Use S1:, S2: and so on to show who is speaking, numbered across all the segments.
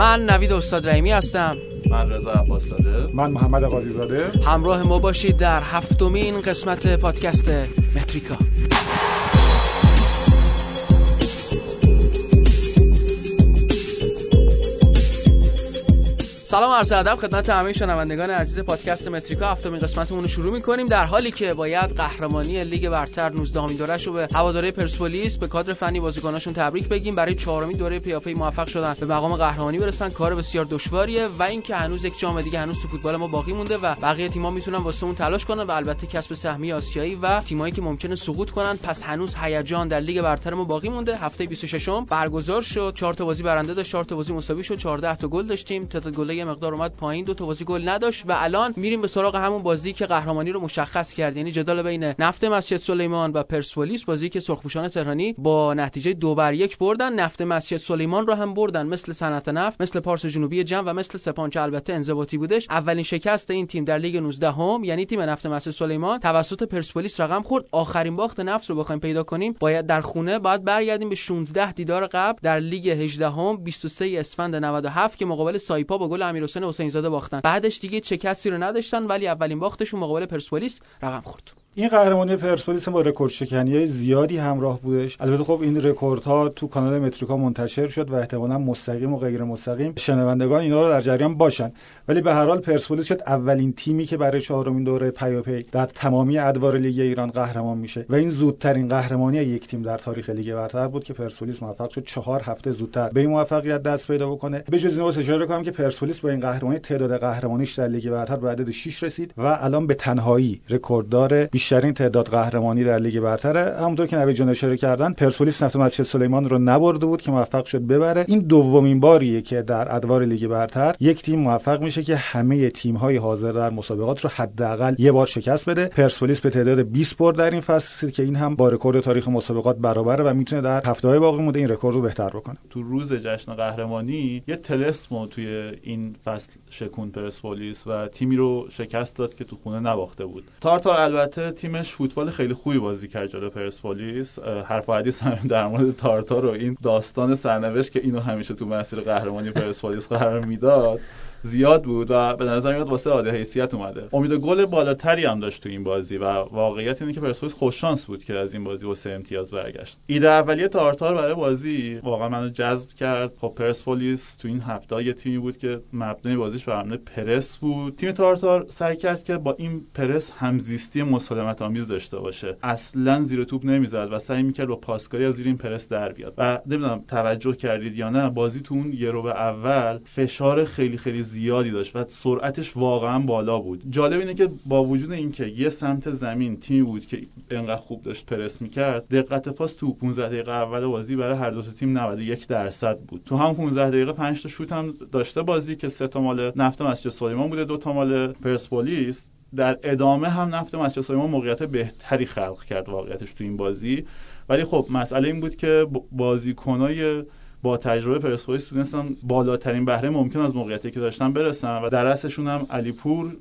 S1: من نوید استاد رحیمی هستم.
S2: من رضا عباس
S3: من محمد قاضی زاده
S1: همراه ما باشید در هفتمین قسمت پادکست متریکا. سلام عرض ادب خدمت همه شنوندگان عزیز پادکست متریکا. هفتمین قسمتمون رو شروع می‌کنیم در حالی که باید قهرمانی لیگ برتر 19 امین دورش رو به هواداره پرسپولیس به کادر فنی بازیکناشون تبریک بگیم. برای چهارمین دوره پیاپی موفق شدن. به مقام قهرمانی برسن. کار بسیار دشواریه و اینکه هنوز یک جام دیگه هنوز تو فوتبال ما باقی مونده و بقیه تیم‌ها می‌تونن واسه اون تلاش کنن و البته کسب سهمی آسیایی و تیمایی که ممکنه سقوط کنن. پس هنوز هیجان در لیگ برتر ما باقی مونده. هفته 26 م برگزار شد. 4 تا بازی برنده داشت 4 تا بازی مساوی شد. 14 تا گل داشتیم. تعداد گل یه مقدار اومد پایین دو تا بازی گل نداشت و الان میریم به سراغ همون بازی که قهرمانی رو مشخص کرد. یعنی جدال بین نفت مسجد سلیمان و پرسپولیس بازی که سرخپوشان تهرانی با نتیجه دو بر یک بردن. نفت مسجد سلیمان رو هم بردن مثل صنعت نفت مثل پارس جنوبی جم و مثل سپان که البته انضباطی بودش. اولین شکست این تیم در لیگ 19 هم یعنی تیم نفت مسجد سلیمان توسط پرسپولیس رقم خورد. آخرین باخت نفت رو بخوایم پیدا کنیم. باید در خونه باید برگردیم به 16 دیدار قبل در لیگ 18 هم 23 اسفند 97 که مقابل سایپا با گل امیرحسین حسین زاده باختن. بعدش دیگه چه کسی رو نداشتن ولی اولین باختشون مقابل پرسپولیس رقم خورد.
S3: این قهرمانی پرسپولیس با رکورد شکنی زیادی همراه بودش. البته خب این رکوردها تو کانال متریکا منتشر شد و احتمالا مستقیم و غیر مستقیم شنوندگان اینا رو در جریان باشن. ولی به هر حال پرسپولیس شد اولین تیمی که برای چهارمین دوره پیاپی در تمامی ادوار لیگ ایران قهرمان میشه. و این زودترین قهرمانی یک تیم در تاریخ لیگ برتر بود که پرسپولیس موفق شد چهار هفته زودتر به این موفقیت دست پیدا بکنه. به جز این اشاره کنم که پرسپولیس با این قهرمانی تعداد قهرمانیش در لیگ برتر به عدد 6 رسید و الان به تنهایی رکورددار بیشترین تعداد قهرمانی در لیگ برتره. همونطور که نوید جان اشاره کردن پرسپولیس نفت مسجد سلیمان رو نبرده بود که موفق شد ببره. این دومین باریه که در ادوار لیگ برتر یک تیم موفق میشه که همه تیم های حاضر در مسابقات رو حداقل یه بار شکست بده. پرسپولیس به تعداد 20 برد در این فصل رسید که این هم با رکورد تاریخ مسابقات برابره و می‌تونه در هفته های باقی مونده این رکورد رو بهتر بکنه.
S2: تو روز جشن قهرمانی یه تلسمو توی این فصل شکوند پرسپولیس و تیمی رو شکست داد که تو خونه نباخته بود. تارتار البته تیمش فوتبال خیلی خوبی بازی کرد جلو پرسپولیس. حرف و حدیث هم در مورد تارتار و این داستان سرنوشت که اینو همیشه تو مسیر قهرمانی پرسپولیس قرار می‌داد. زیاد بود و به نظر میاد واسه عاده حیثیت اومده. امید گل بالاتری هم داشت تو این بازی و واقعیت اینه که پرسپولیس خوش شانس بود که از این بازی واسه امتیاز برگشت. ایده اولیه تارتار برای بازی. واقعا منو جذب کرد. خب پرسپولیس تو این هفته یه تیمی بود که مبنای بازیش بر حمله پرس بود. تیم تارتار سعی کرد که با این پرس همزیستی مسالمت آمیز داشته باشه. اصلا زیر توپ نمی‌زد و سعی می‌کرد با پاسکاری از زیر این پرس در بیاد. و نمی‌دونم توجه کردید یا نه بازی تو اون یه رو به اول فشار خیلی خیلی زیادی داشت و سرعتش واقعا بالا بود. جالب اینه که با وجود اینکه یه سمت زمین تیمی بود که انقدر خوب داشت پرس می‌کرد دقت پاس تو 15 دقیقه اول بازی برای هر دو تیم 91 درصد بود. تو هم 15 دقیقه 5 تا شوت هم داشته بازی که سه تا مال نفت مسجد سلیمان بوده دو تا مال پرسپولیس. در ادامه هم نفت مسجد سلیمان موقعیت بهتری خلق کرد واقعیتش تو این بازی. ولی خب مسئله این بود که بازیکنای با تجربه پرسپولیس تونستن بالاترین بهره ممکن از موقعیتی که داشتن برسن و در اصلشون هم علیپور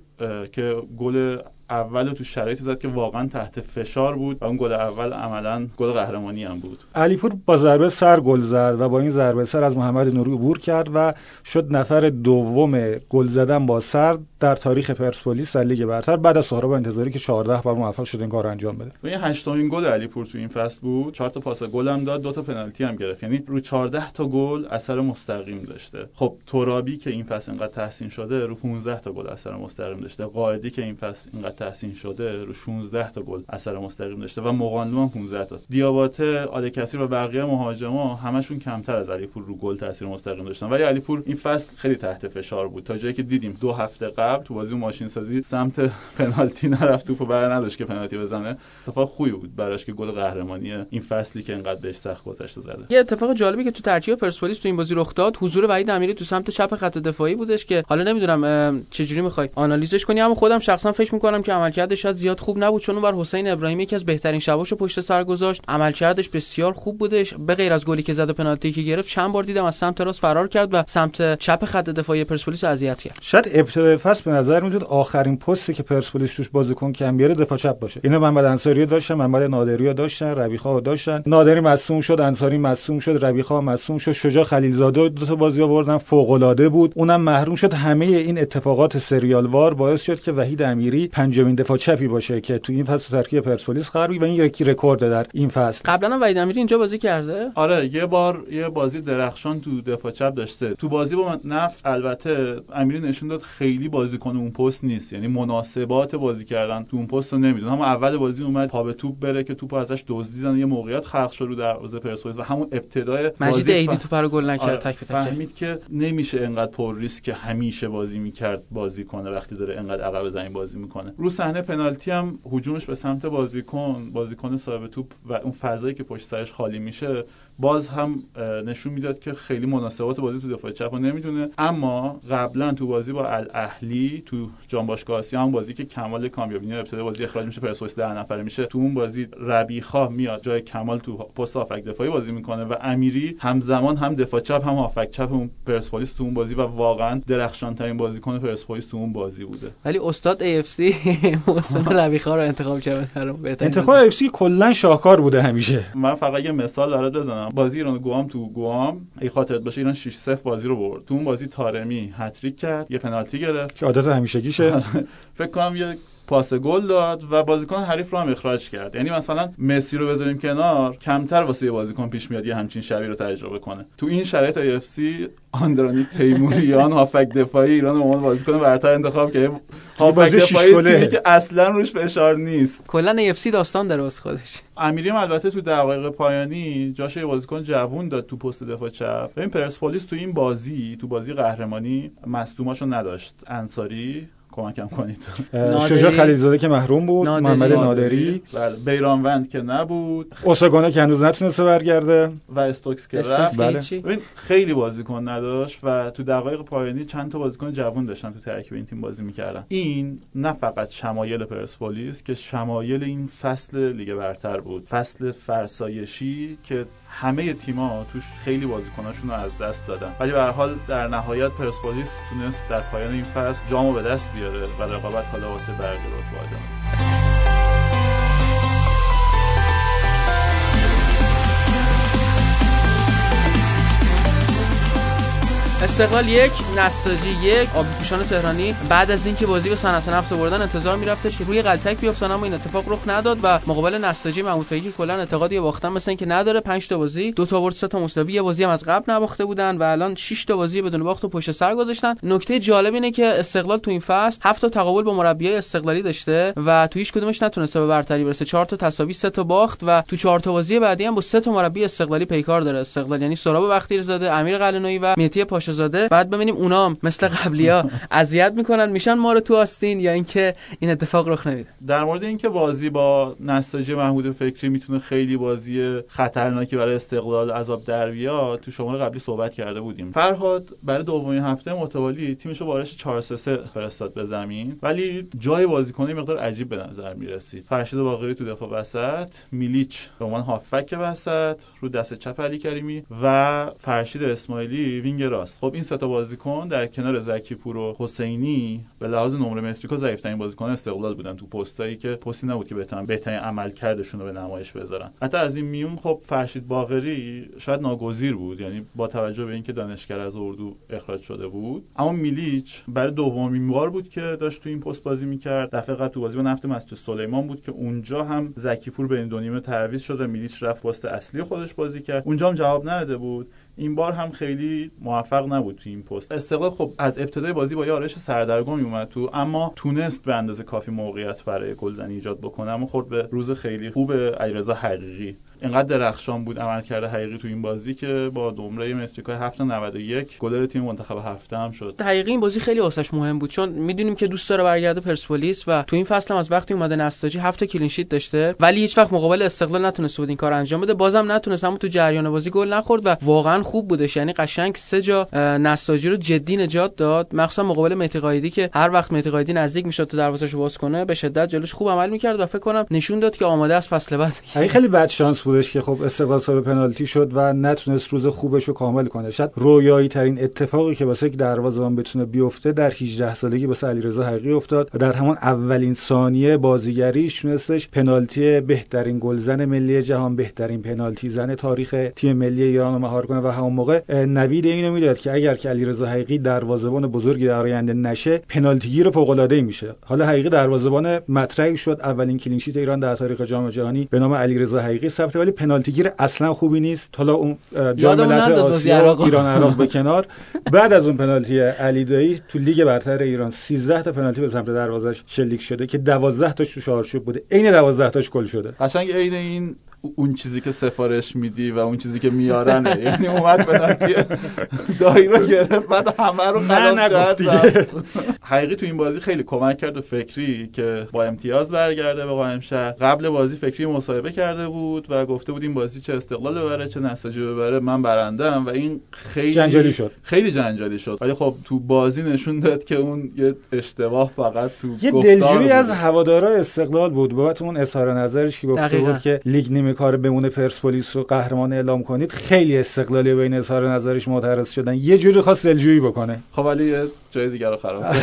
S2: که گل اول تو شرایطی زد که واقعا تحت فشار بود و اون گل اول عملا گل قهرمانی هم بود.
S3: علیپور با ضربه سر گل زد و با این ضربه سر از محمد نوری عبور کرد و شد نفر دوم گل زدن با سر در تاریخ پرسپولیس در لیگ برتر بعد از سهراب انتظاری که 14 بار موفق شد این کار انجام بده.
S2: و این هشتمین گل علیپور تو این فصل بود. 4 تا پاس گل هم داد دو تا پنالتی هم گرفت. یعنی رو 14 تا گل اثر مستقیم داشته. خب ترابی که این فصل اینقدر تحسین شده رو 15 تا گل اثر مستقیم داشته. قائدی که این فصل اینقدر تحسین شده رو 16 تا گل اثر مستقیم داشته و مقانلو هم 15 تا. دیاباته آل کثیر و بقیه مهاجما همشون کمتر از علیپور رو گل تاثیر مستقیم داشتن. ولی علیپور این فصل خیلی تحت فشار بود. تا جایی که دیدیم دو هفته قبل تو بازی ماشین سازی سمت پنالتی نرفت توپو بر نداشت که پنالتی بزنه. اتفاق خوبی بود براش که گل قهرمانی این فصلی که انقدر بهش سخت گذشته زده.
S1: یه اتفاق جالبی که تو ترکیب پرسپولیس تو این بازی رخ داد حضور وحید امیری تو سمت چپ خط دفاعی بودش که حالا نمی‌دونم چجوری می‌خوای آنالیزش کنی اما خودم شخصا فکر می‌کنم که عملکردش شاید زیاد خوب نبود چون اونور حسین ابراهیمی یکی از بهترین شباشو پشت سر گذاشت. عملکردش بسیار خوب بودش. به غیر از گلی که زد پنالتی که گرفت چند بار دیدم از سمت راست فرار کرد و سمت چپ خط دفاعی پرسپولیس اذیت کرد.
S3: شاید ابتدای فصل به نظر میاد آخرین پستی که پرسپولیس توش بازیکن کم بیاره دفاع چپ باشه. اینا محمد انصاری داشتن محمد نادری داشتن ربیخا داشتن. نادری مصوم شد انصاری مصوم شد ربیخا مصوم شد شجاع خلیلزاده دو تا بازی آوردن فوق العاده بود. اونم محروم شد. همه این اتفاقات سریال وار باعث شد که وحید امیری پنجمین دفاع چپی باشه که تو این فصل ترکیب پرسپولیس قرار و این یکی رکورد در این فصل.
S1: قبلا هم وحید امیری اینجا بازی کرده؟
S2: آره یه بار یه بازی درخشان تو دفاع چپ داشته. تو بازی با نفت البته امیری نشون داد خیلی بازیکن اون پست نیست. یعنی مناسبات بازی کردن تو اون پست رو نمی‌دونه اما اول بازی اومد پا به توپ بره که توپ ازش دزدیدن. یه موقعیت خلق شد رو دروازه پرسپولیس و همون ابتدای
S1: مجید ایدی توپ رو گل نکرد
S2: آره
S1: تک به تک.
S2: فهمید که نمیشه انقدر پر ریسک که همیشه بازی می‌کرد بازی کنه وقتی داره انقدر عقب زمین بازی می‌کنه. رو صحنه پنالتی هم هجومش به سمت بازیکن بازیکن صاحب توپ و اون فضایی که پشت سرش خالی میشه باز هم نشون می‌داد که خیلی مناسبات بازی تو دفاع چپ نمی‌دونه. اما قبلا تو بازی با الاهلی تو جام باشگاه هم بازی که کمال کامیابی ابتدا بازی اخراج میشه پرسپولیس ده نفره میشه تو اون بازی ربیخا میاد جای کمال تو پست هافک دفاعی بازی می‌کنه و امیری همزمان هم دفاع چپ هم هافک چپ اون پرسپولیس تو اون بازی و واقعا درخشان ترین بازیکن پرسپولیس تو اون بازی بوده.
S1: ولی استاد AFC محسن ربیخا رو انتخاب کرد
S3: انتخاب AFC کلا شاهکار بوده همیشه.
S2: من فقط یه مثال برات بزنم. بازی ایران و گوام تو گوام ای خاطرت باشه ایران 6 0 بازی رو برد. تو اون بازی تارمی هتریک کرد یه پنالتی گرفت.
S3: که عادت همیشگیشه.
S2: فکر کنم یه پاس گل داد و بازیکن حریف رو هم اخراج کرد. یعنی مثلا مسی رو بذاریم کنار کمتر واسه یه بازیکن پیش میاد یه همچین شبی رو تجربه کنه. تو این شرایط اف سی آندرانی تیموریان هافک دفاعی ایران به عنوان بازیکن برتر انتخاب که هافبک دفاعی که اصلا روش فشار نیست.
S1: کلا اف سی داستان داره واسه خودش.
S2: امیری هم البته تو دقایق پایانی جاش یه بازیکن جوون داد تو پست دفاع چپ. ببین پرسپولیس تو این بازی تو بازی قهرمانی مصدوماشو نداشت. انصاری کمکم کنید.
S3: شجاع خلیلزاده که محروم بود نادری. محمد نادری.
S2: بله بیرانوند که نبود.
S3: اوساگونه که هنوز نتونسته برگرده.
S2: و استوکس که رفت بله. ببین خیلی بازیکن نداشت و تو دقایق پایانی چند تا بازیکن جوون داشتن تو ترکیب این تیم بازی می‌کردن. این نه فقط شمایل پرسپولیس که شمایل این فصل لیگ برتر بود. فصل فرسایشی که همه تیما توش خیلی بازیکناشون رو از دست دادن. ولی به حال در نهایت پرسپولیس تونست در پایان این فصل جامو به دست بیاره و رقابت حالا واسه برقی رو
S1: استقلال یک نساجی یک آبی پوشان تهرانی. بعد از اینکه بازی به صنعت نفت آوردن انتظار میرفتش که روی غلطک بیافتن اما این اتفاق رخ نداد و مقابل نساجی محمود فقیهی کلا اعتقادی باختن مثلا که نداره 5 تا بازی دو تا برد سه تا مساوی یه بازی هم از قبل نباخته بودن و الان 6 تا بازی بدون باخت و پشت سر گذاشتن. نکته جالب اینه که استقلال تو این فصل 7 تا تقابل با مربیای استقلالی داشته و تو هیچ کدومش نتونسته به برتری برسه. 4 تا تساوی 3 تا باخت و تو 4 تا بازی بعدی هم با 3 تا مربی استقلالی پیکار داره. استقلال یعنی سهراب بختیاری زاده امیر قلعه نویی و مهدی پاشازاده بعد ببینیم اونا مثل قبلیا اذیت می‌کنن میشن مار تو آستین یا اینکه این اتفاق رخ نمیده.
S2: در مورد اینکه بازی با نساجی محمود فکری می‌تونه خیلی بازی خطرناکی برای استقلال از آب در بیاد تو شماره قبلی صحبت کرده بودیم. فرهاد برای دومین هفته متوالی تیمش رو با آرایش 4 3 فرستاد به زمین ولی جای بازیکن مقدار عجیب به نظر می‌رسید. فرشید باقری تو دفاع وسط میلیچ به عنوان هافک وسط رو دست چپ علی کریمی و فرشید اسماعیلی وینگ راست. خب این سه بازیکن در کنار زکی پور و حسینی به لحاظ نمره متریکا ضعیف‌ترین بازیکن استقلال بودن تو پستایی که پستی نبود که بتونن بهترین عمل کردشون رو به نمایش بذارن. حتی از این میون خب فرشید باقری شاید ناگزیر بود یعنی با توجه به اینکه دانشگر از اردو اخراج شده بود. اما میلیچ برای دومین بار بود که داشت تو این پست بازی می‌کرد. دفعه قبل تو بازی با نفت مسجد سلیمان بود که اونجا هم زکی پور بین دو نیمه تعویض شد و میلیچ رفت پست اصلی خودش بازی کرد. اونجا هم جواب نداده بود. این بار هم خیلی موفق نبود تو این پست. استقلال خب از ابتدای بازی با یه آرش سردرگمی اومد تو اما تونست به اندازه کافی موقعیت برای گلزنی ایجاد بکنه. اما خورد به روز خیلی خوب علیرضا حقیقی اینقدر درخشان بود عمل کرده حقیقی تو این بازی که با نمره متریکای 791 گلر تیم منتخب هفته هم شد.
S1: حقیقی این بازی خیلی واسش مهم بود چون می‌دونیم که دوست داره برگرده پرسپولیس و تو این فصل هم از وقتی اومده نساجی هفت کلین شیت داشته ولی هیچ وقت مقابل استقلال نتونست بود این کار انجام بده. بازم نتونست اما تو جریان بازی گل نخورد و واقعا خوب بودش. یعنی قشنگ سه جا نساجی رو جدی نجات داد مخصوصا مقابل مهدی که هر وقت مهدی نزدیک می‌شد تو دروازه‌شو باز کنه به شدت جلوش خوب عمل می‌کرد و فکر کنم نشون داد که آماده است فصل بعد.
S3: خیلی بد شانس بودش که خب استقلال صاحب پنالتی شد و نتونست روز خوبش رو کامل کنه. شاید رویایی ترین اتفاقی که واسه یک دروازه‌بان بتونه بیفته در 18 سالگی واسه علیرضا حقیقی افتاد و در همون اولین ثانیه بازیگریش تونستش پنالتی بهترین گلزن ملی جهان بهترین پنالتی زن تاریخ تیم ملی ایران رو مهار کنه و همون موقع نوید اینو می‌داد که اگر که علیرضا حقیقی دروازه‌بان بزرگی در آینده نشه پنالتی گیر فوق العاده میشه. حالا حقیقی دروازه‌بان مطرحی شد. اولین کلین شیت ایران در تاریخ جام جهانی به نام علیرضا حقیقی ثبت ولی پنالتی گیر اصلا خوبی نیست. حالا اون جام ملت آسیا ایران عراق به کنار. بعد از اون پنالتی علی دایی تو لیگ برتر ایران 13 تا پنالتی به سمت دروازش شلیک شده که 12 تاش تو چارچوب بوده. عین 12 تاش گل شده.
S2: قشنگ عین این اون چیزی که سفارش میدی و اون چیزی که میارنه. یعنی اومد به دایره گرفت بعد همه رو خلاص کرد حقیقی تو این بازی خیلی کمک کرد و فکری که با امتیاز برگرده به قائم شهر. قبل بازی فکری مصاحبه کرده بود و گفته بود این بازی چه استقلال ببره چه نساجی ببره. من برندم و این خیلی
S3: جنجالی شد.
S2: خیلی جنجالی شد. ولی خب تو بازی نشون داد که اون یه اشتباه فقط تو
S3: یه دلجویی از هوادارهای استقلال بود. بابت اون اظهار نظرش که گفته بود که لیگ کار بمونه پرسپولیس رو قهرمان اعلام کنید. خیلی استقلالی بین اظهار نظرش معترض شدن. یه جوری خواست دلجویی بکنه.
S2: خب ولی جای دیگر رو خراب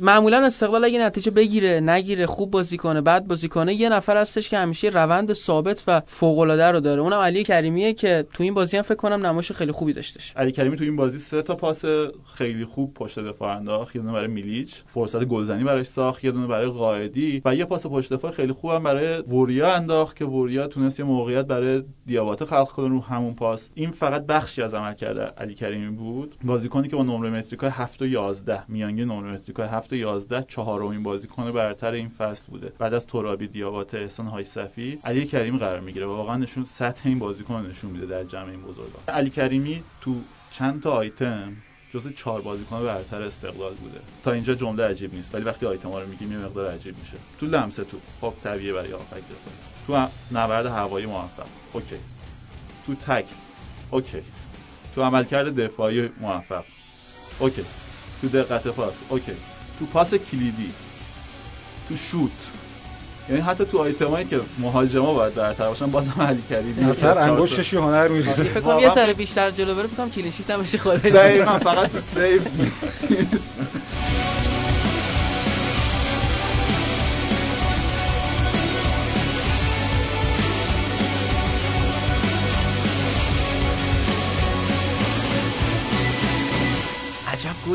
S1: معمولا استقلال اگه نتیجه بگیره نگیره خوب بازی کنه بعد بازی کنه یه نفر هستش که همیشه روند ثابت و فوق العاده رو داره. اونم علی کریمیه که تو این بازی هم فکر کنم نمایش خیلی خوبی داشتش.
S2: علی کریمی تو این بازی سه تا پاس خیلی خوب پشت دفاع انداخت. یه دونه برای میلیچ فرصت گلزنی براش ساخت. یه دونه برای قائدی و یه پاس پشت دفاع خیلی خوبم برای وریا انداخت. که وریا تونست یه موقعیت برای دیاباته خلق کنه رو همون پاس. این فقط بخشی از عمل کرده علی کریمی بود. بازیکنی که با نمره متریکای 7 و 11 میانگین نمره متریکای 7 و 11 چهارمین بازیکن برتر این فصل بوده. بعد از ترابی دیاباته احسان های صفی علی کریمی قرار می‌گیره واقعا نشون سطح این بازیکن نشون میده در جمع این بزرگان. علی کریمی تو چند تا آیتم جز چهار بازیکن برتر استقلال بوده. تا اینجا جمله عجیب نیست ولی وقتی آیتم ها رو میگیم یه مقدار عجیب میشه. تو لمس توپ خب طبیعیه برای هافبک تو نبرد هوایی موفق. OK. تو تکل. OK. تو عملکرد دفاعی موفق. OK. تو دقت پاس. اوکی. تو پاس کلیدی. تو شوت. یعنی حتی تو آیتمایی که مهاجما باید برتر باشن بازم علی کریمی
S3: مثلا انگشتش هنر میریزه.
S1: فکر کنم یه سر بیشتر جلو بره فکر کنم clean sheet هم بشه خوده
S2: دقیقاً فقط تو save.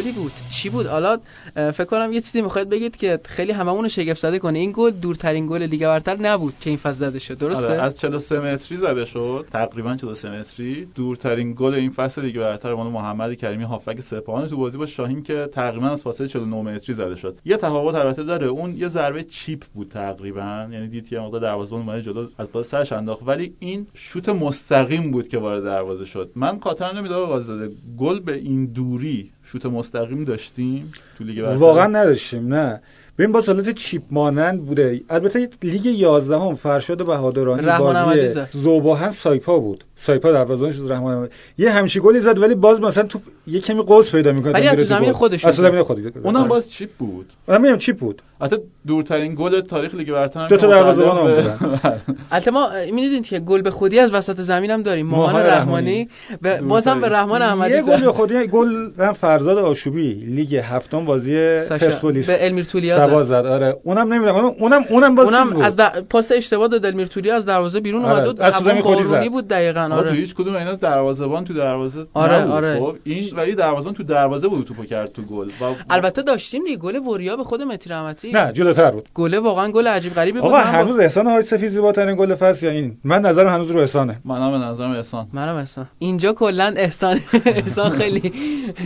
S1: گلی بود. چی بود؟ حالا فکر کنم یه چیزی می‌خواید بگید که خیلی هممون شگفت زده کنه. این گل دورترین گل لیگ برتر نبود که این فصل زده شد. درسته؟
S2: آره از 43 متری زده شد. تقریبا 43 متری. دورترین گل این فصل لیگ برتر مال محمد کریمی هافک سپاهان تو بازی با شاهین که تقریبا از فاصله 49 متری زده شد. یه تفاوت البته داره. اون یه ضربه چیپ بود تقریبا. یعنی دید که مقدار دروازه‌بان اومد جلو از بالا سرش انداخت. ولی این شوت مستقیم بود که وارد دروازه شد. من کاتر نمی‌دونم آقا گل به این دوری شوت مستقیم داشتیم تو لیگ
S3: واقعا نداشتیم نه. ببین با حالت chip مانند بوده. البته لیگ 11 هم فرشاد و بهادرانی بازی ذوب آهن سایپا بود. سایپا دروازه‌بانش رحمان یه همچین گلی زد ولی باز مثلا تو یه کمی قوس پیدا می‌کنه
S1: ولی تو زمین خودش
S3: اصلا زمین خودی
S2: اونم آره. باز chip بود.
S3: اونم میگم chip بود.
S2: البته دورترین گل تاریخ لیگ برتر
S3: دو تا دروازه‌بان هم بودن.
S1: البته ما می‌دونید که گل به خودی از وسط زمین هم داریم. ماهان رحمانی. بازم به رحمان احمدی
S3: یه گل به خودی گل فرزاد آشوبی لیگ هفتم بازی پرسپولیس.
S1: به المیر تولیا
S3: زد آره. اونم نمی‌دونم. اونم اونم باز
S1: اونم از پاس اشتباه داد المیر تولیا از دروازه بیرون اومد.
S3: آره. از زمین خودی زد.
S1: بود دقیقاً.
S2: آره. تو هیچ کدوم اینا دروازه‌بان تو دروازه
S1: آره نبود. آره.
S2: خب این ولی دروازه‌بان تو دروازه بود توپو کرد تو گل.
S1: البته داشتیم دیگه. گل وریا به خود متی رحمتی.
S3: نه جلوتر بود.
S1: گل واقعا گل عجیب غریبی بود.
S3: آقا هنوز احسان حاج سفیزی با ترین گل فصل یا این؟ من نظرم هنوز رو احسانه.
S2: منم به نظرم احسان.
S1: منم احسان. اینجا کلا احسان احسان خیلی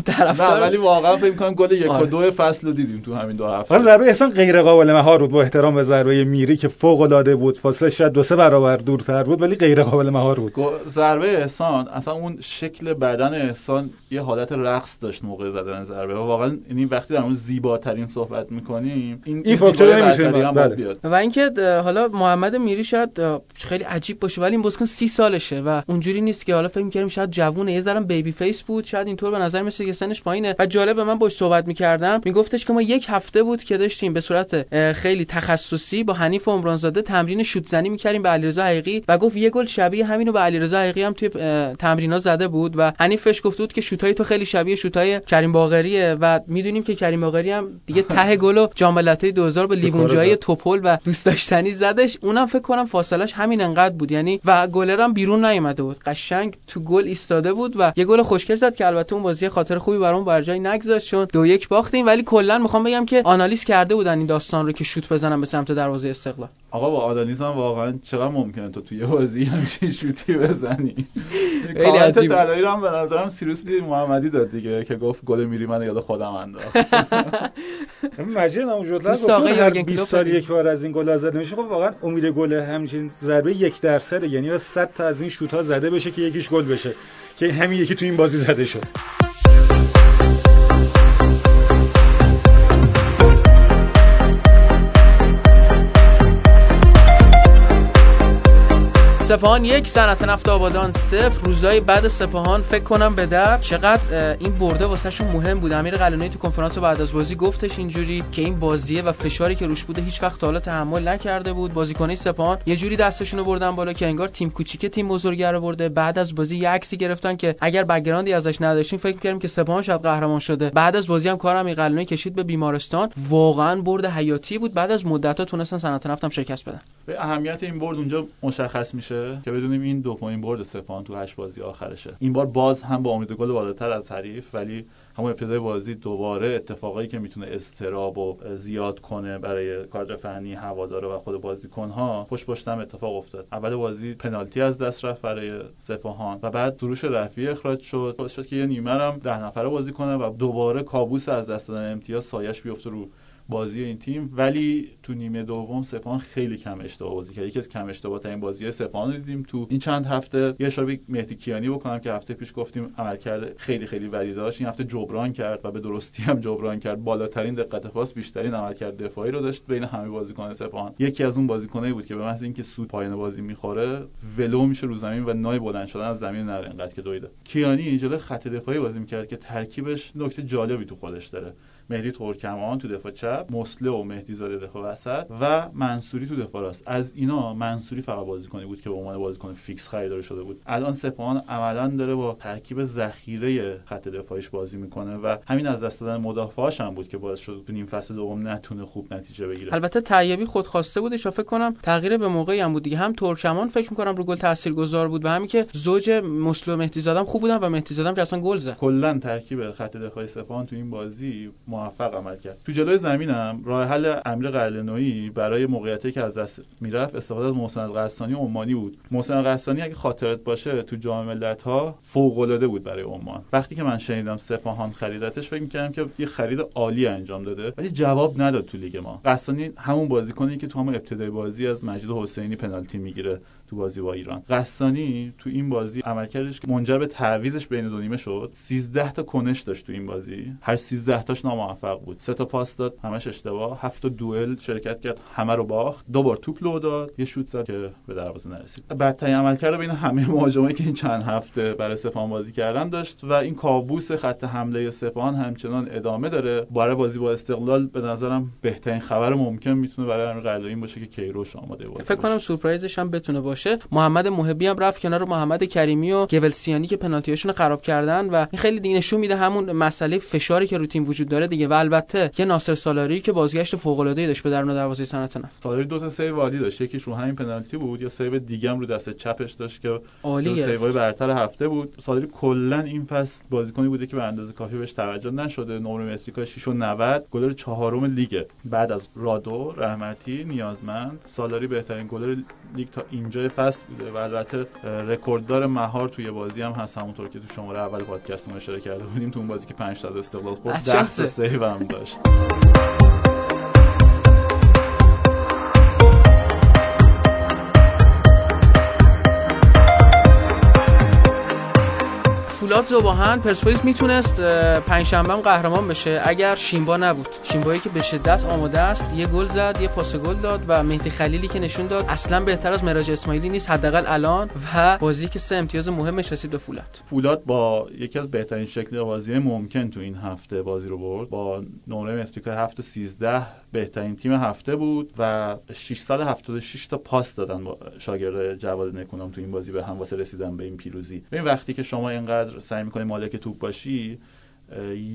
S1: طرفدار
S2: ولی واقعا فکر کنم گل یک و آره. دو فصل رو دیدیم تو همین دو هفته.
S3: ضربه احسان غیر قابل مهار بود با احترام به ضربه میری که فوق العاده بود فاصله شاید دو سه برابر دورتر بود ولی غیر قابل مهار بود.
S2: ضربه احسان اصلا اون شکل بدن احسان یه حالت رقص داشت موقع زدن ضربه. و واقعا یعنی وقتی در اون زیباترین صحبت می‌کنیم این,
S3: این فاکتور نمیشه
S1: بله. و اینکه حالا محمد میری شاید خیلی عجیب باشه ولی این بازیکن سی سالشه و اونجوری نیست که حالا فکر می‌کردیم شاید جوونه یه ذره baby face بود شاید اینطور به نظر می‌رسه که سنش پایینه. و جالب من باش صحبت می‌کردم میگفتش که ما یک هفته بود که داشتیم به صورت خیلی تخصصی با حنیف عمرانزاده تمرین شوت زنی می‌کردیم به علیرضا حقیقی و گفت یه گل شبیه همینو به علیرضا حقیقی هم توی تمرینا زده بود و حنیفش گفته بود که شوتای تو خیلی شبیه شوتای کریم باقریه و می‌دونیم که کریم باقری هم دیگه ته گل و جام 2000 به لیوونجای توپل و دوست داشتنی زدش. اونم فکر کنم فاصلش همین انقدر بود. یعنی و گلر هم بیرون نیومده بود. قشنگ تو گل ایستاده بود و یه گل خوشگل زد که البته اون بازی خاطر خوبی برام بر جای نگذاشت چون دو یک باختیم. ولی کلا می‌خوام بگم که آنالیز کرده بودن این داستان رو که شوت بزنن به سمت دروازه استقلال؟
S2: آقا با آنالیز هم واقعا چقدر ممکنه تو توی بازی همچین شوتی بزنی؟
S1: خیلی عجیبه.
S2: طلایی هم به نظرم سیروس محمدی داد دیگه که گفت گل میری من یاد خودم انداخت.
S3: مجید گفت. هر 20 سال یک بار از این گل زده میشه خب واقعا امید گل همچین ضربه یک درصده. یعنی 100 تا از این شوت ها زده بشه که یکیش گل بشه. که همین یکی تو این بازی زده شد.
S1: سپاهان یک صنعت نفت آبادان صفر. روزای بعد سپاهان فکر کنم به در. چقدر این برده واسهشون مهم بود. امیر قلعه‌نویی تو کنفرانس بعد از بازی گفتش اینجوری که این بازیه و فشاری که روش بوده هیچ وقت حالا تحمل نکرده بود. بازیکنای سپاهان یه جوری دستشون رو بردن بالا که انگار تیم کوچیک تیم بزرگه رو برده. بعد از بازی یه عکسی گرفتن که اگر بک‌گراندی ازش نداشتیم فکر کردیم که سپاهان شاید قهرمان شده. بعد از بازی هم کارم امیر قلعه‌نویی کشید به بیمارستان. واقعا برد حیاتی بود. بعد از مدت‌ها تونستن صنعت نفتم شکست بدن.
S2: به اهمیت این برد اونجا مشخص میشه. که بدونیم این دومین برد سپاهان تو هشت بازی آخرشه. این بار باز هم با امید گل بالاتر از حریف ولی همون ابتدای بازی دوباره اتفاقایی که می‌تونه اضطراب و زیاد کنه برای کادر فنی هواداره و خود بازیکنها پشت پشت هم اتفاق افتاد. اول بازی پنالتی از دست رفت برای سپاهان و بعد سروش رفیعی اخراج شد. باعث شد که یه نیمه هم ده نفره بازی کنه و دوباره کابوس از دست دادن امتیاز سایه‌ش بیفته رو بازی این تیم ولی تو نیمه دوم سپاهان خیلی کم اشتباه بازی کرد. یکی از کم اشتباه ترین بازی سپاهان دیدیم تو این چند هفته. یه اشاره مهدی کیانی بکنم که هفته پیش گفتیم عملکرد خیلی خیلی بدی داشت. این هفته جبران کرد و به درستی هم جبران کرد. بالاترین دقت پاس بیشترین عملکرد دفاعی رو داشت بین همه بازیکن سپاهان. یکی از اون بازیکنایی بود که به محض اینکه سود پایان بازی می‌خوره ولو میشه رو زمین و نای بلند شدن از زمین نره. انقدر که دویده. کیانی جلوی خط دفاعی بازی می‌کرد که ترکیبش نکته جالبی تو خودش داره. مهدی ترکمان تو دفاع چپ مسله و مهدی زاده دفاع وسط و منصوری تو دفاع راست. از اینا منصوری فقط بازیکنی بود که به عنوان بازیکن فیکس خریدار شده بود. الان سپاهان عملا داره با ترکیب ذخیره خط دفاعیش بازی می‌کنه و همین از دست دادن مدافعاش هم بود که باعث شد تو نیم فصل دوم نتونه خوب نتیجه بگیره.
S1: البته طیبی خود خواسته بودش و فکر کنم تغییر به موقعی هم بود دیگه. هم ترکمان فکر می‌کنم رو گل تاثیرگذار بود و همین که زوج مسلو مهدی زادم خوب بودن و مهدی زادم اصلا گل زد.
S2: کلا ترکیب خط دفاعی سپاهان تو این بازی موفق عمل کرد. تو جلوی زمینم راه حل امیر قلعه‌نویی برای موقعیتی که از دست می‌رفت استفاده از محسن القحطانی عمانی بود. محسن القحطانی اگه خاطرت باشه تو جام ملت‌ها فوق‌العاده بود برای عمان. وقتی که من شنیدم سپاهان خریدتش فکر می‌کردم که یه خرید عالی انجام داده ولی جواب نداد تو لیگ ما. قحطانی همون بازیکنی که تو همون ابتدای بازی از مجید حسینی پنالتی می‌گیره. تو بازی با ایران. قسانی تو این بازی عملکردش که منجر به تعویزش بین دو نیمه شد. 13 تا کنش داشت تو این بازی. هر 13 تاش ناموفق بود. سه تا پاس داد همش اشتباه. هفت تا دوئل شرکت کرد همه رو باخت. دو بار توپ لو داد یه شوت زد که به دروازه نرسید. بدترین عملکرد بین همه مهاجمایی که این چند هفته برای سپاهان بازی کردن داشت و این کابوس خط حمله سپاهان همچنان ادامه داره. برای بازی با استقلال به نظرم بهترین خبر ممکن می‌تونه برای امیر باشه که کیروش آماده باشه
S1: فکر کنم سورپرایزش هم بتونه باشه. محمد محبی هم رفت کنار محمد کریمی و گولسیانی که پنالتیاشون خراب کردن و این خیلی دیگه نشون میده همون مسئله فشاری که رو تیم وجود داره دیگه. و البته یه ناصر سالاری که بازگشت فوق العاده داشت به درون دروازه صنعت نفت.
S2: سالاری دو تا save عالی داشت. یکیش رو همین پنالتی بود یا save دیگه هم رو دست چپش داشت که
S1: عالی
S2: save ای برتر هفته بود. سالاری کلا این فصل بازیکنی بوده که به اندازه کافی بهش توجه نشده. نمره متریکا 6 و 90 گلر چهارم لیگ. بعد از رادو رحمتی نیازمند. سالاری بهترین گلر لیگ تا اینجای فصل بوده و البته رکورددار مهار توی بازی هم هست همونطور که تو شماره اول پادکست اشاره کرده بودیم تو اون بازی که 5 تا از استقلال خورد 10 تا save هم داشت.
S1: فولاد ذوب‌آهن پرسپولیس می‌تونست پنجشنبه هم قهرمان بشه. اگر شیمبا نبود. شیمبایی که به شدت آماده است یه گل زد یه پاس گل داد و مهدی خلیلی که نشون داد اصلا بهتر از معراج اسماعیلی نیست حداقل الان و بازی که سه امتیاز مهمش رسید به فولاد.
S2: فولاد با یکی از بهترین شکل بازی ممکن تو این هفته بازی رو برد. با نمره متریکا هفته 13 بهترین تیم هفته بود و 676 تا پاس دادن با شاگرد جواد نکونام تو این بازی به هم واسه رسیدن به این پیروزی. ببین وقتی که شما اینقدر سعی می‌کنی مالک توپ باشی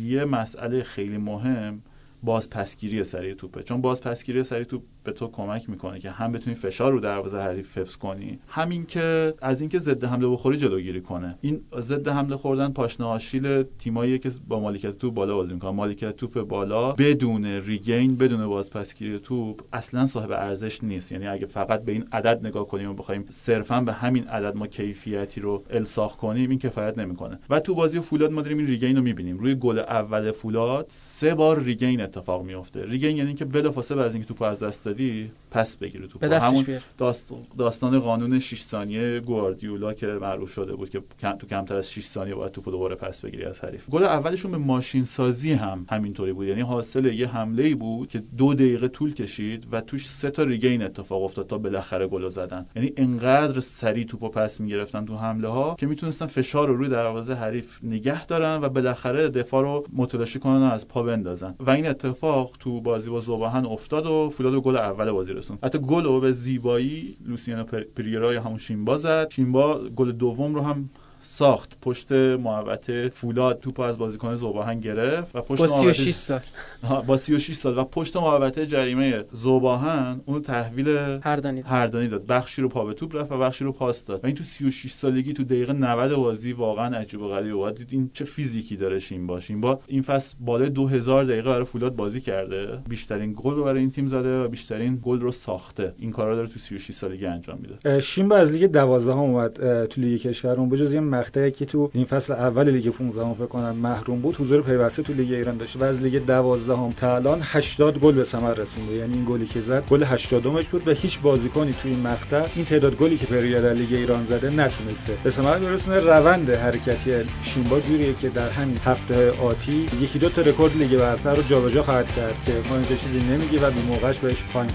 S2: یه مسئله خیلی مهم باز پسگیری سریع توپه. چون باز پسگیری سریع توپ به تو کمک می‌کنه که هم بتونی فشار رو دروازه حریف حفظ کنی همین که از اینکه ضد حمله بخوری جلوگیری کنه. این ضد حمله خوردن پاشنه آشیل تیمایی که با مالکیت توپ بالا بازی می‌کنن مالکیت توپ بالا بدون ریگین بدون باز پسگیری توپ اصلا صاحب ارزش نیست. یعنی اگه فقط به این عدد نگاه کنیم و بخوایم صرفا به همین عدد ما کیفیتی رو الصاق کنیم این کفایت نمی‌کنه. و تو بازی فولاد ما داریم این regain رو می‌بینیم. روی گل اول فولاد سه بار regain اتفاق میفته regain یعنی که بلافاصله از اینکه توپ از دست دادی پس بگیره تو
S1: همون
S2: داست داستان قانون 6 ثانیه گواردیولا که معروف شده بود که تو کمتر از 6 ثانیه باید توپ دوباره پس بگیری از حریف. گل اولشون به ماشین سازی هم همینطوری بود. یعنی حاصل یه حمله ای بود که دو دقیقه طول کشید و توش سه تا regain اتفاق افتاد تا بالاخره گل زدن. یعنی انقدر سریع توپو پس می‌گرفتن تو حمله ها که می‌تونستن فشار رو روی دروازه حریف نگه دارن و بالاخره دفاع رو متلاشی کنن و از پا بندازن. و این اتفاق تو بازی با زوباهن افتاد و فولاد گل اول بازی رسوند. حتی گل رو به زیبایی لوسیانو پریرا یا همون شیمبا زد. شیمبا گل دوم رو هم ساخت. پشت محوطه فولاد توپ از بازیکن زوباهن گرفت و پشت
S1: با 36 سال.
S2: با 36 سال. و پشت محوطه جریمه زوباهن اون تحویل
S1: هردانی داد.
S2: هردانی داد. بخشی رو پا به توپ رفت و بخشی رو پاس داد. و این تو 36 سالگی تو دقیقه 90 بازی واقعا عجیب و غریبه بود. دید این چه فیزیکی داره شین باش. این با این فصل بالای 2000 دقیقه برای فولاد بازی کرده. بیشترین گل رو برای این تیم زده و بیشترین گل رو ساخته. این کارا داره تو 36 سالگی انجام میده.
S3: شیمبا از لیگ 12 هم اومد تو لیگ کشور اون بجز یه مقطعی که تو این فصل اول لیگ 15 هم فکر کنم محروم بود حضور پیوسته تو لیگ ایران داشته و از لیگ 12 هم تا الان 80 گل به ثمر رسونده. یعنی این گلی که زد گل 80 مش بود و هیچ بازیکنی تو این مقطع این تعداد گلی که پریرا در لیگ ایران زده نتونسته. به ثمر برسونه روند حرکتی شیمبا جوریه که در همین هفته آتی یکی دو تا رکورد لیگ برتر رو جابجا خواهد کرد که ما اینجا چیزی نمیگیم و به موقعش بهش پایین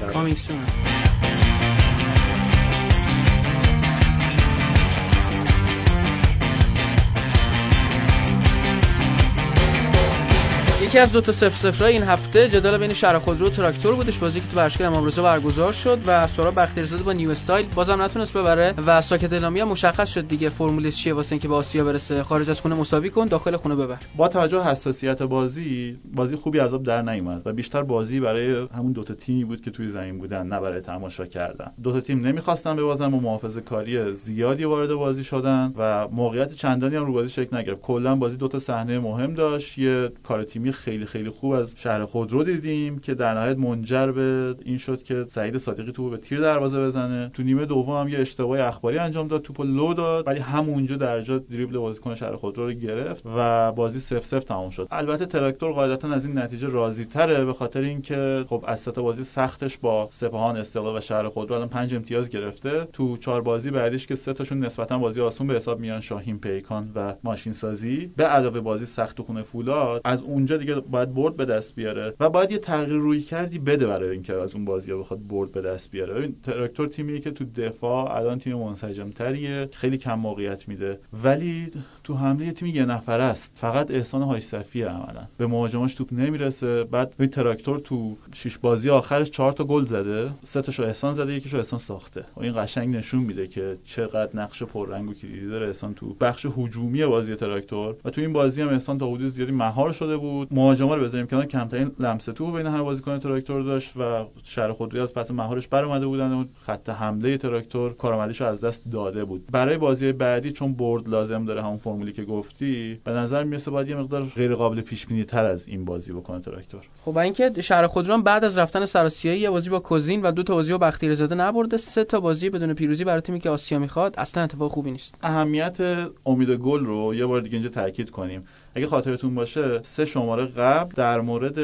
S1: یکی از دو تا صفر صفرای این هفته جدال بین شهر خودرو و تراکتور بودش. بازی که تو ورزشگاه امام رضا برگزار شد و سهراب بختیاری‌زاده با new style بازم نتونست ببره و ساکت الهامی مشخص شد دیگه فرمولش چیه واسه اینکه به آسیا برسه. خارج از خونه مساوی کن داخل خونه ببر.
S2: با توجه حساسیت بازی بازی خوبی از آب در نیومد و بیشتر بازی برای همون دو تا تیمی بود که توی زمین بودن نه برای تماشا کردن. دو تا تیم نمی‌خواستن ببازن و محافظه کاری زیادی وارد بازی شدن و موقعیت چندانی هم رو بازی شکل نگرفت. کلا بازی دو تا صحنه مهم داشت. یه کار تیمی خیلی خیلی خوب از شهر خودرو دیدیم که در نهایت منجر به این شد که سعید صادقی توپ به تیر دروازه بزنه. تو نیمه دوم هم یه اشتباه اخباری انجام داد توپ لو داد ولی همونجا درجا دریبل بازیکن شهر خودرو رو گرفت و بازی 0 0 تموم شد. البته تراکتور قاعدتا از این نتیجه راضی تره به خاطر اینکه خب از بازی سختش با سپاهان استقلال و شهر خودرو الان 5 امتیاز گرفته. تو چهار بازی بعدیش که سه تاشون نسبتا بازی آسون به حساب میان شاهین پیکان و ماشین سازی به علاوه بازی سخت خونه فولاد از اونجا باید برد به دست بیاره و باید یه تغییر روی کردی بده برای اینکه از اون بازی بخواد برد به دست بیاره. ببین تراکتور تیمی که تو دفاع الان تیم منسجم تریه خیلی کم موقعیت میده. ولی تو حمله تیم یه نفر است. فقط احسان حاج صفیه عملا. به مهاجماش توپ نمی‌رسه. بعد این تراکتور تو شش بازی آخرش چهار تا گل زده. سه تاشو احسان زده یکیشو احسان ساخته. و این قشنگ نشون میده که چقدر نقش پررنگ و کلیدی داره احسان تو بخش هجومی بازی تراکتور. و تو این بازی هم احسان تا حدود زیادی مهار شده بود. مهاجما رو بذاریم کنار. کمترین لمسه تو بین هر بازیکن تراکتور داشت و شهر خودروی از پس مهارش بر اومده بودن و خط حمله تراکتور کارآمدیشو از دست داده بود. برای بازی بعدی چون برد لازم داره همون فرمولی که گفتی به نظر می‌رسه باید یه مقدار غیر قابل پیش بینی تر از این بازی بکنه تراکتور.
S1: خب اینکه شهر خودرو بعد از رفتن سراسیایی یه بازی با کوزین و دو تا بازی با بختیاری زاده نبرده سه تا بازی بدون پیروزی برای تیمی که آسیا می‌خواد اصلا اتفاق خوبی نیست.
S2: اهمیت امید گل رو یه بار دیگه اینجا تاکید کنیم. اگه خاطرتون باشه سه شماره قبل در مورد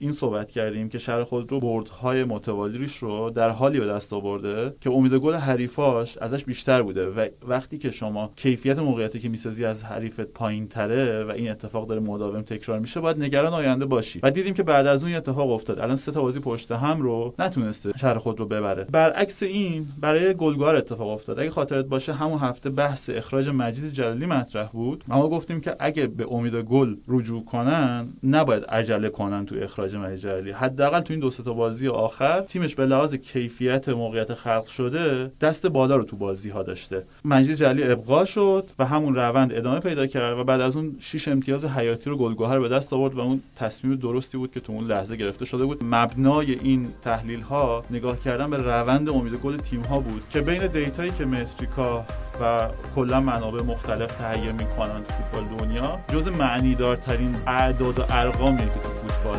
S2: این صحبت کردیم که شهر خود رو بردهای متوالیش رو در حالی به دست آورده که امید گل حریفاش ازش بیشتر بوده و وقتی که شما کیفیت موقعیتی که می‌سازی از حریفت پایین تره و این اتفاق داره مداوم تکرار میشه باید نگران آینده باشی. و دیدیم که بعد از اون اتفاق افتاد. الان سه تا بازی پشت هم رو نتونسته شهر خود رو ببره. برعکس این برای گلگار اتفاق افتاد. اگه خاطرت باشه همون هفته بحث اخراج مجید جلالی مطرح بود. ما گفتیم که اگه به امید گل رجوع کنن نباید عجله کنن تو اخراج مجید جلالی حداقل تو این دو تا بازی آخر تیمش به لحاظ کیفیت موقعیت خلق شده دست بالا رو تو بازی ها داشته. مجید جلالی ابقا شد و همون روند ادامه پیدا کرد و بعد از اون شش امتیاز حیاتی رو گلگهر به دست آورد و اون تصمیم درستی بود که تو اون لحظه گرفته شده بود. مبنای این تحلیل ها نگاه کردن به روند امید گل تیم ها بود که بین دیتایی که متریکا و کلا منابع مختلف تهیه می‌کنن تو فوتبال دنیا جز معنیدارترین اعداد و ارقامی که تو فوتبال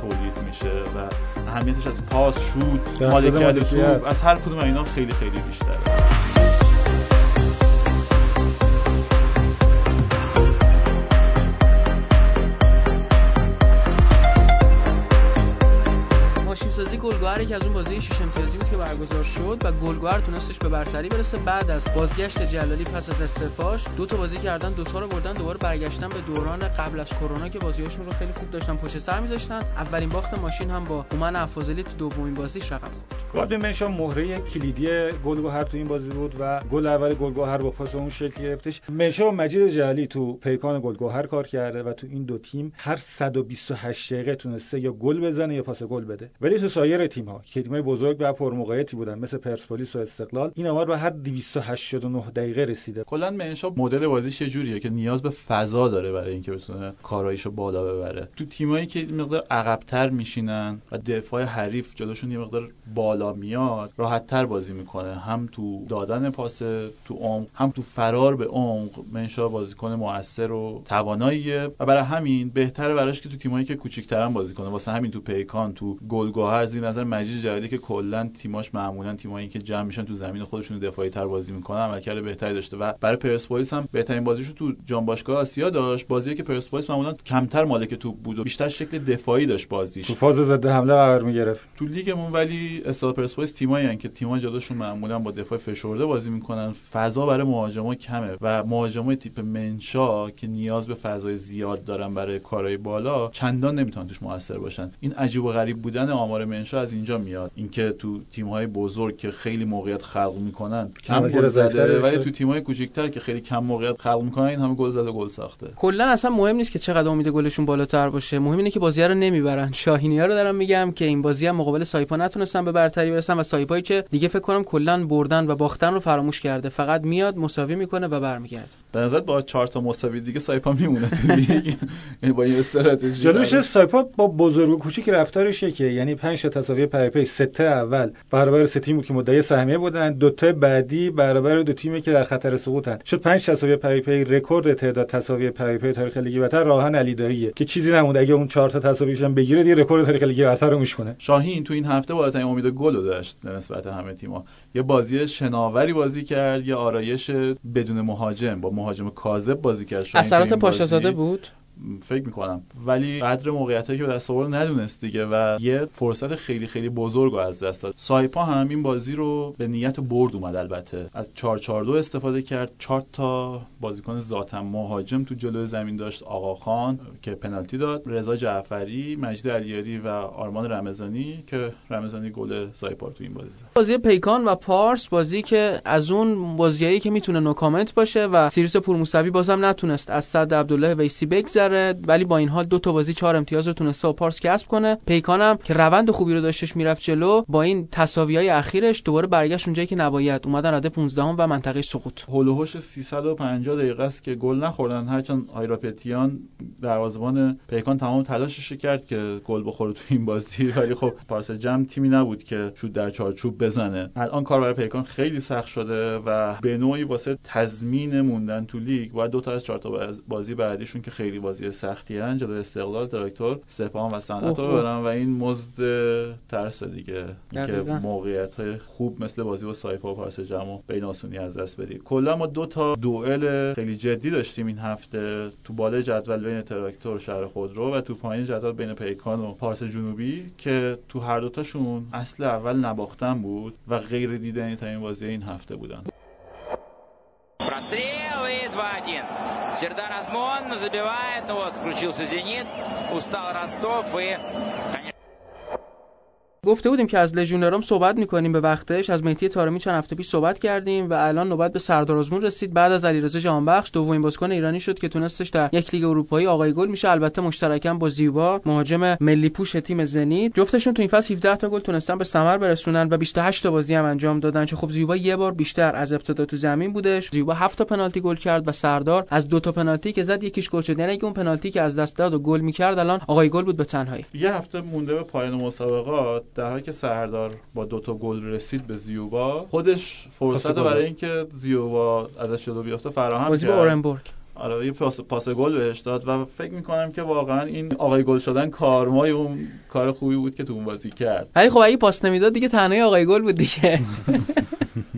S2: تولید میشه و اهمیتش از پاس شوت مالکیت. از هر کدوم اینا خیلی خیلی بیشتره.
S1: گلگوهری که از اون بازی شش امتیازی بود که برگزار شد و گلگوهر تونستش به برتری برسه. بعد از بازگشت جلالی پس از استعفاش دو تا بازی کردن دو تا رو بردن دوباره برگشتن به دوران قبل از کرونا که بازیاشون رو خیلی خوب داشتن پشت سر میذاشتن. اولین باخت ماشین هم با هومن افضلی تو دومین بازیش رقم خورد.
S3: گادوین منشا مهره کلیدی گلگوهر تو این بازی بود و گل اول گلگوهر با پاس اون شکلی گرفتش. منشا و مجید جلالی تو پیکان گلگوهر کار کرده و تو این دو تیم هر 128 دقیقه تونسته یا گل بزنه یا پاس گل بده. ولی تو سایر تیم ها که تیم بزرگ و پرموقعیتی بودن مثل پرسپولیس و استقلال این آمار به هر 289 دقیقه رسیده.
S2: کلا منشا مدل بازیش جوریه که نیاز به فضا داره برای اینکه بتونه کاراییشو بالا ببره؟ تو تیمایی که مقدار عقبتر میشینن و دفاع حریف جلوشون یه مقدار بالا میاد راحتتر بازی می‌کنه. هم تو دادن پاس تو عمق هم تو فرار به عمق منشا بازیکن موثر و تواناییه. و برای همین بهتره براش که تو تیمایی که کوچیک‌ترن بازی کنه. واسه همین تو پیکان تو گلگهر زیر نظر مجید جدیدی که کلا تیماش معمولا تیمایی که جمع میشن تو زمین خودشون دفاعی تر بازی می‌کنن عملکرد بهتری داشته. و برای پرسپولیس هم بهترین بازیشو تو جام باشگاه آسیا داشت. بازی که پرسپولیس معمولا کمتر مالک توپ بود و بیشتر شکل دفاعی داشت بازیش.
S3: تو فاز ضد حمله قرار می‌گرفت.
S2: تو لیگمون ولی استاد پرسپولیس تیمایی که تیم‌ها جلوشون معمولا با دفاع فشرده بازی می‌کنن. فضا برای مهاجما کمه و مهاجمای تیپ منشا که نیاز به فضای زیاد دارن برای کارهای بالا چندان نمی‌تونن توش موثر باشن. این عجیب و غریب بودن آمار منشا از اینجا میاد. اینکه تو تیم‌های بزرگ که خیلی موقعیت خلق می‌کنن کم گل زده ولی تو تیم‌های کوچیک‌تر که خیلی کم موقعیت خلق می‌کنن این همه گل زده گل ساخته.
S1: کلا اصلا مهم نیست که چقدر امید گلشون بالاتر باشه. مهم اینه که بازی رو نمی‌برن. شاهینیا رو دارم میگم که این بازی هم مقابل سایپا نتونستن به برتری برسن و سایپایی که دیگه فکر کنم کلا بردن و باختن رو فراموش کرده. فقط میاد مساوی می‌کنه و برمیگرده.
S2: به نظر با چهار تا مساوی دیگه سایپا میمونه تو لیگ؟ یعنی با این استراتژی.
S3: جلوش سایپا با بزرگ و کوچیک رفتارش که یعنی 5 تا تساوی پیاپی سه اول. برابر سه تیمی که مدعی سهمیه بودن. دو تا بعدی برابر دو تیمی که در خطر سقوطن. شد 5 تساوی پیاپی رکورد تعداد تساوی پیاپی تاریخ لیگ برتر راه‌آهن علی داییه که چیزی نمونده اگه اون 4 تا تساویش هم بگیره دیگه رکورد تاریخ لیگ برتر رو میشکنه.
S2: شاهین تو این هفته بالاترین امید گل رو داشت نسبت همه تیم‌ها یه بازی شناوری بازی کرد یه آرایش بدون مهاجم. با مهاجم کاذب بازی کرد
S1: اثرات پاشازاده بود؟
S2: فکر می‌کنم. ولی قدر موقعیتی که به دست آورد ندونست دیگه و یه فرصت خیلی خیلی بزرگ از دست داد. سایپا هم این بازی رو به نیت برد اومد البته. از 442 استفاده کرد. 4 تا بازیکن ذاتا مهاجم تو جلوی زمین داشت. آقا خان که پنالتی داد. رضا جعفری مجید علیاری و آرمان رمضانی که رمضانی گل سایپا تو این بازی زد.
S1: بازی پیکان و پارس بازی که از اون بازیایی که می‌تونه no comment باشه و سیروس پورموسوی بازم نتونست از سد عبدالله ویسی بگذره. ولی با این حال دو تا بازی چهار امتیاز رو تونسته با پارس کسب کنه. پیکانم که روند خوبی رو داشتش می‌رفت جلو با این تساوی های اخیرش دوباره برگشت اونجایی که نباید. اومدن رده 15 و منطقه سقوط.
S2: حول و حوش 350 دقیقه است که گل نخوردن. هرچند آیراپتیان دروازه‌بان پیکان تمام تلاشش کرد که گل بخوره تو این بازی. ولی خب پارس جم تیمی نبود که شوت در چارچوب بزنه. الان کار برای پیکان خیلی سخت شده و به نوعی واسه تضمین موندن تو لیگ باید دو تا از چهار تا بازی بعدیشون که خیلی سختی هن جلوی استقلال تراکتور سپاهان و صنعت رو برن و این مزد ترس دیگه که موقعیت های خوب مثل بازی با سایپا و پارس جمع بین آسونی از دست بدی. کلا ما دو تا دوئل خیلی جدی داشتیم این هفته. تو بالای جدول بین تراکتور شهر خودرو و تو پایین جدول بین پیکان و پارس جنوبی که تو هر دوتاشون اصل اول نباختن بود و غیر دیدنی تا این بازی این هفته بودن. Прострел и 2-1. Сердар Азмон забивает, ну вот, включился «Зенит», устал Ростов и,
S1: گفته بودیم که از لژیونرام صحبت می‌کنیم به وقتش. از مهدی تارمی چند هفته پیش صحبت کردیم و الان نوبت به سردار آزمون رسید. بعد از علیرضا جهانبخش دومین بازیکن ایرانی شد که تونستش در یک لیگ اروپایی آقای گل میشه. البته مشترکاً با زیبا مهاجم ملی پوش تیم زنید. جفتشون تو این فصل 17 تا گل تونستن به ثمر برسونن و 28 تا بازی هم انجام دادن. که خب زیبا یه بار بیشتر از ابتدا تو زمین بودش. زیبا 7 تا پنالتی گل کرد و سردار از دو تا پنالتی که زد یکیش گل شد. یعنی اون پنالتی که از دست داد و گل می‌کرد الان آقای گل بود به تنهایی.
S2: یه هفته مونده به پایان مسابقات. در حالی که سردار با دو تا گل رسید به زیوبا خودش فرصت برای اینکه زیوبا ازش جلو بیفته فراهم
S1: بازی با اورنبورگ.
S2: آره یه پاس, پاس گل بهش داد و فکر می‌کنم که واقعا این آقای گل شدن کارمای اون کار خوبی بود که تو اون بازی کرد.
S1: ولی خب اگه پاس نمی‌داد دیگه تنهایی آقای گل بود دیگه.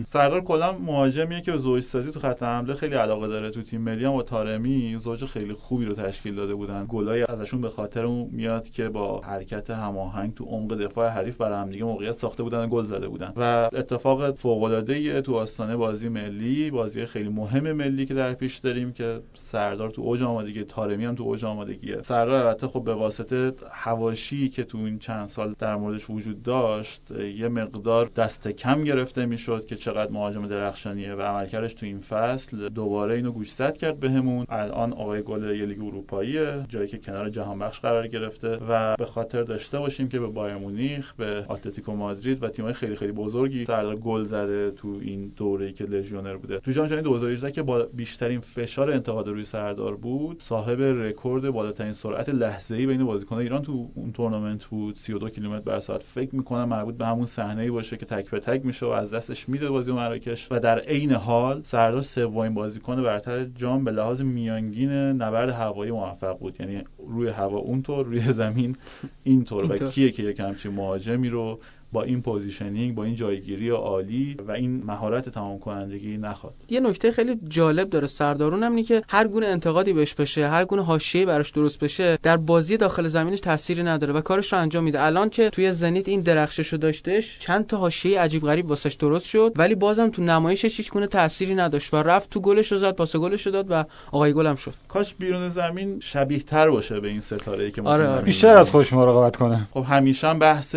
S2: سردار کلا مهاجمیه که به زوج سازی تو خط حمله خیلی علاقه داره. تو تیم ملی هم با تارمی زوج خیلی خوبی رو تشکیل داده بودن. گلای ازشون به خاطر اون میاد که با حرکت هماهنگ تو عمق دفاع حریف برای هم دیگه موقعیت ساخته بودن گل زده بودن. و اتفاق فوق العاده تو آستانه بازی ملی بازی خیلی مهم ملی که در پیش داریم که سردار تو اوج آمادگی تارمی هم تو اوج آمادگیه. سردار البته خب به واسطه حواشی که تو این چند سال در موردش وجود داشت یه مقدار دست کم گرفته می‌شد که چقدر مهاجم درخشانیه و عملکردش تو این فصل. دوباره اینو گوشزد کرد بهمون. الان آقای گل یه لیگ اروپاییه جایی که کنار جهان بخش قرار گرفته و به خاطر داشته باشیم که به بایرن مونیخ به اتلتیکو مادرید و تیم‌های خیلی خیلی بزرگی سردار گل زده تو این دوره‌ای که لژیونر بوده. تو جام جهانی 2018 که با بیشترین فشار انتقاد روی سردار بود صاحب رکورد بالاترین سرعت لحظه‌ای بین بازیکنان ایران تو اون تورنمنت بود. 32 کیلومتر بر ساعت. فکر می‌کنم مربوط به همون صحنه‌ای باشه که تک به تک میشه و از دستش میده بازی مراکش و در عین حال سردار سومین بازیکن برتر جام به لحاظ میانگین نبرد هوایی موفق بود. یعنی روی هوا اونطور روی زمین اینطور و کیه که یک همچین مهاجمی رو با این positioning با این جایگیری عالی و این مهارت تمام کنندگی نخواد.
S1: یه نکته خیلی جالب داره سردارون هم که هر گونه انتقادی بهش بشه هر گونه حاشیه براش درست بشه در بازی داخل زمینش تأثیری نداره و کارش رو انجام میده. الان که توی زنیت این درخشش رو داشتش چند تا حاشیه عجیب غریب واسش درست شد ولی بازم تو نمایشش هیچ گونه تأثیری نداشت و رفت تو گلش رو زد پاس گلش رو داد و آقای گلم شد.
S2: کاش بیرون زمین شبیه تر باشه به این ستاره ای که
S3: آره, آره. بیشتر از خوش مراقبت کنه.
S2: خب همیشه بحث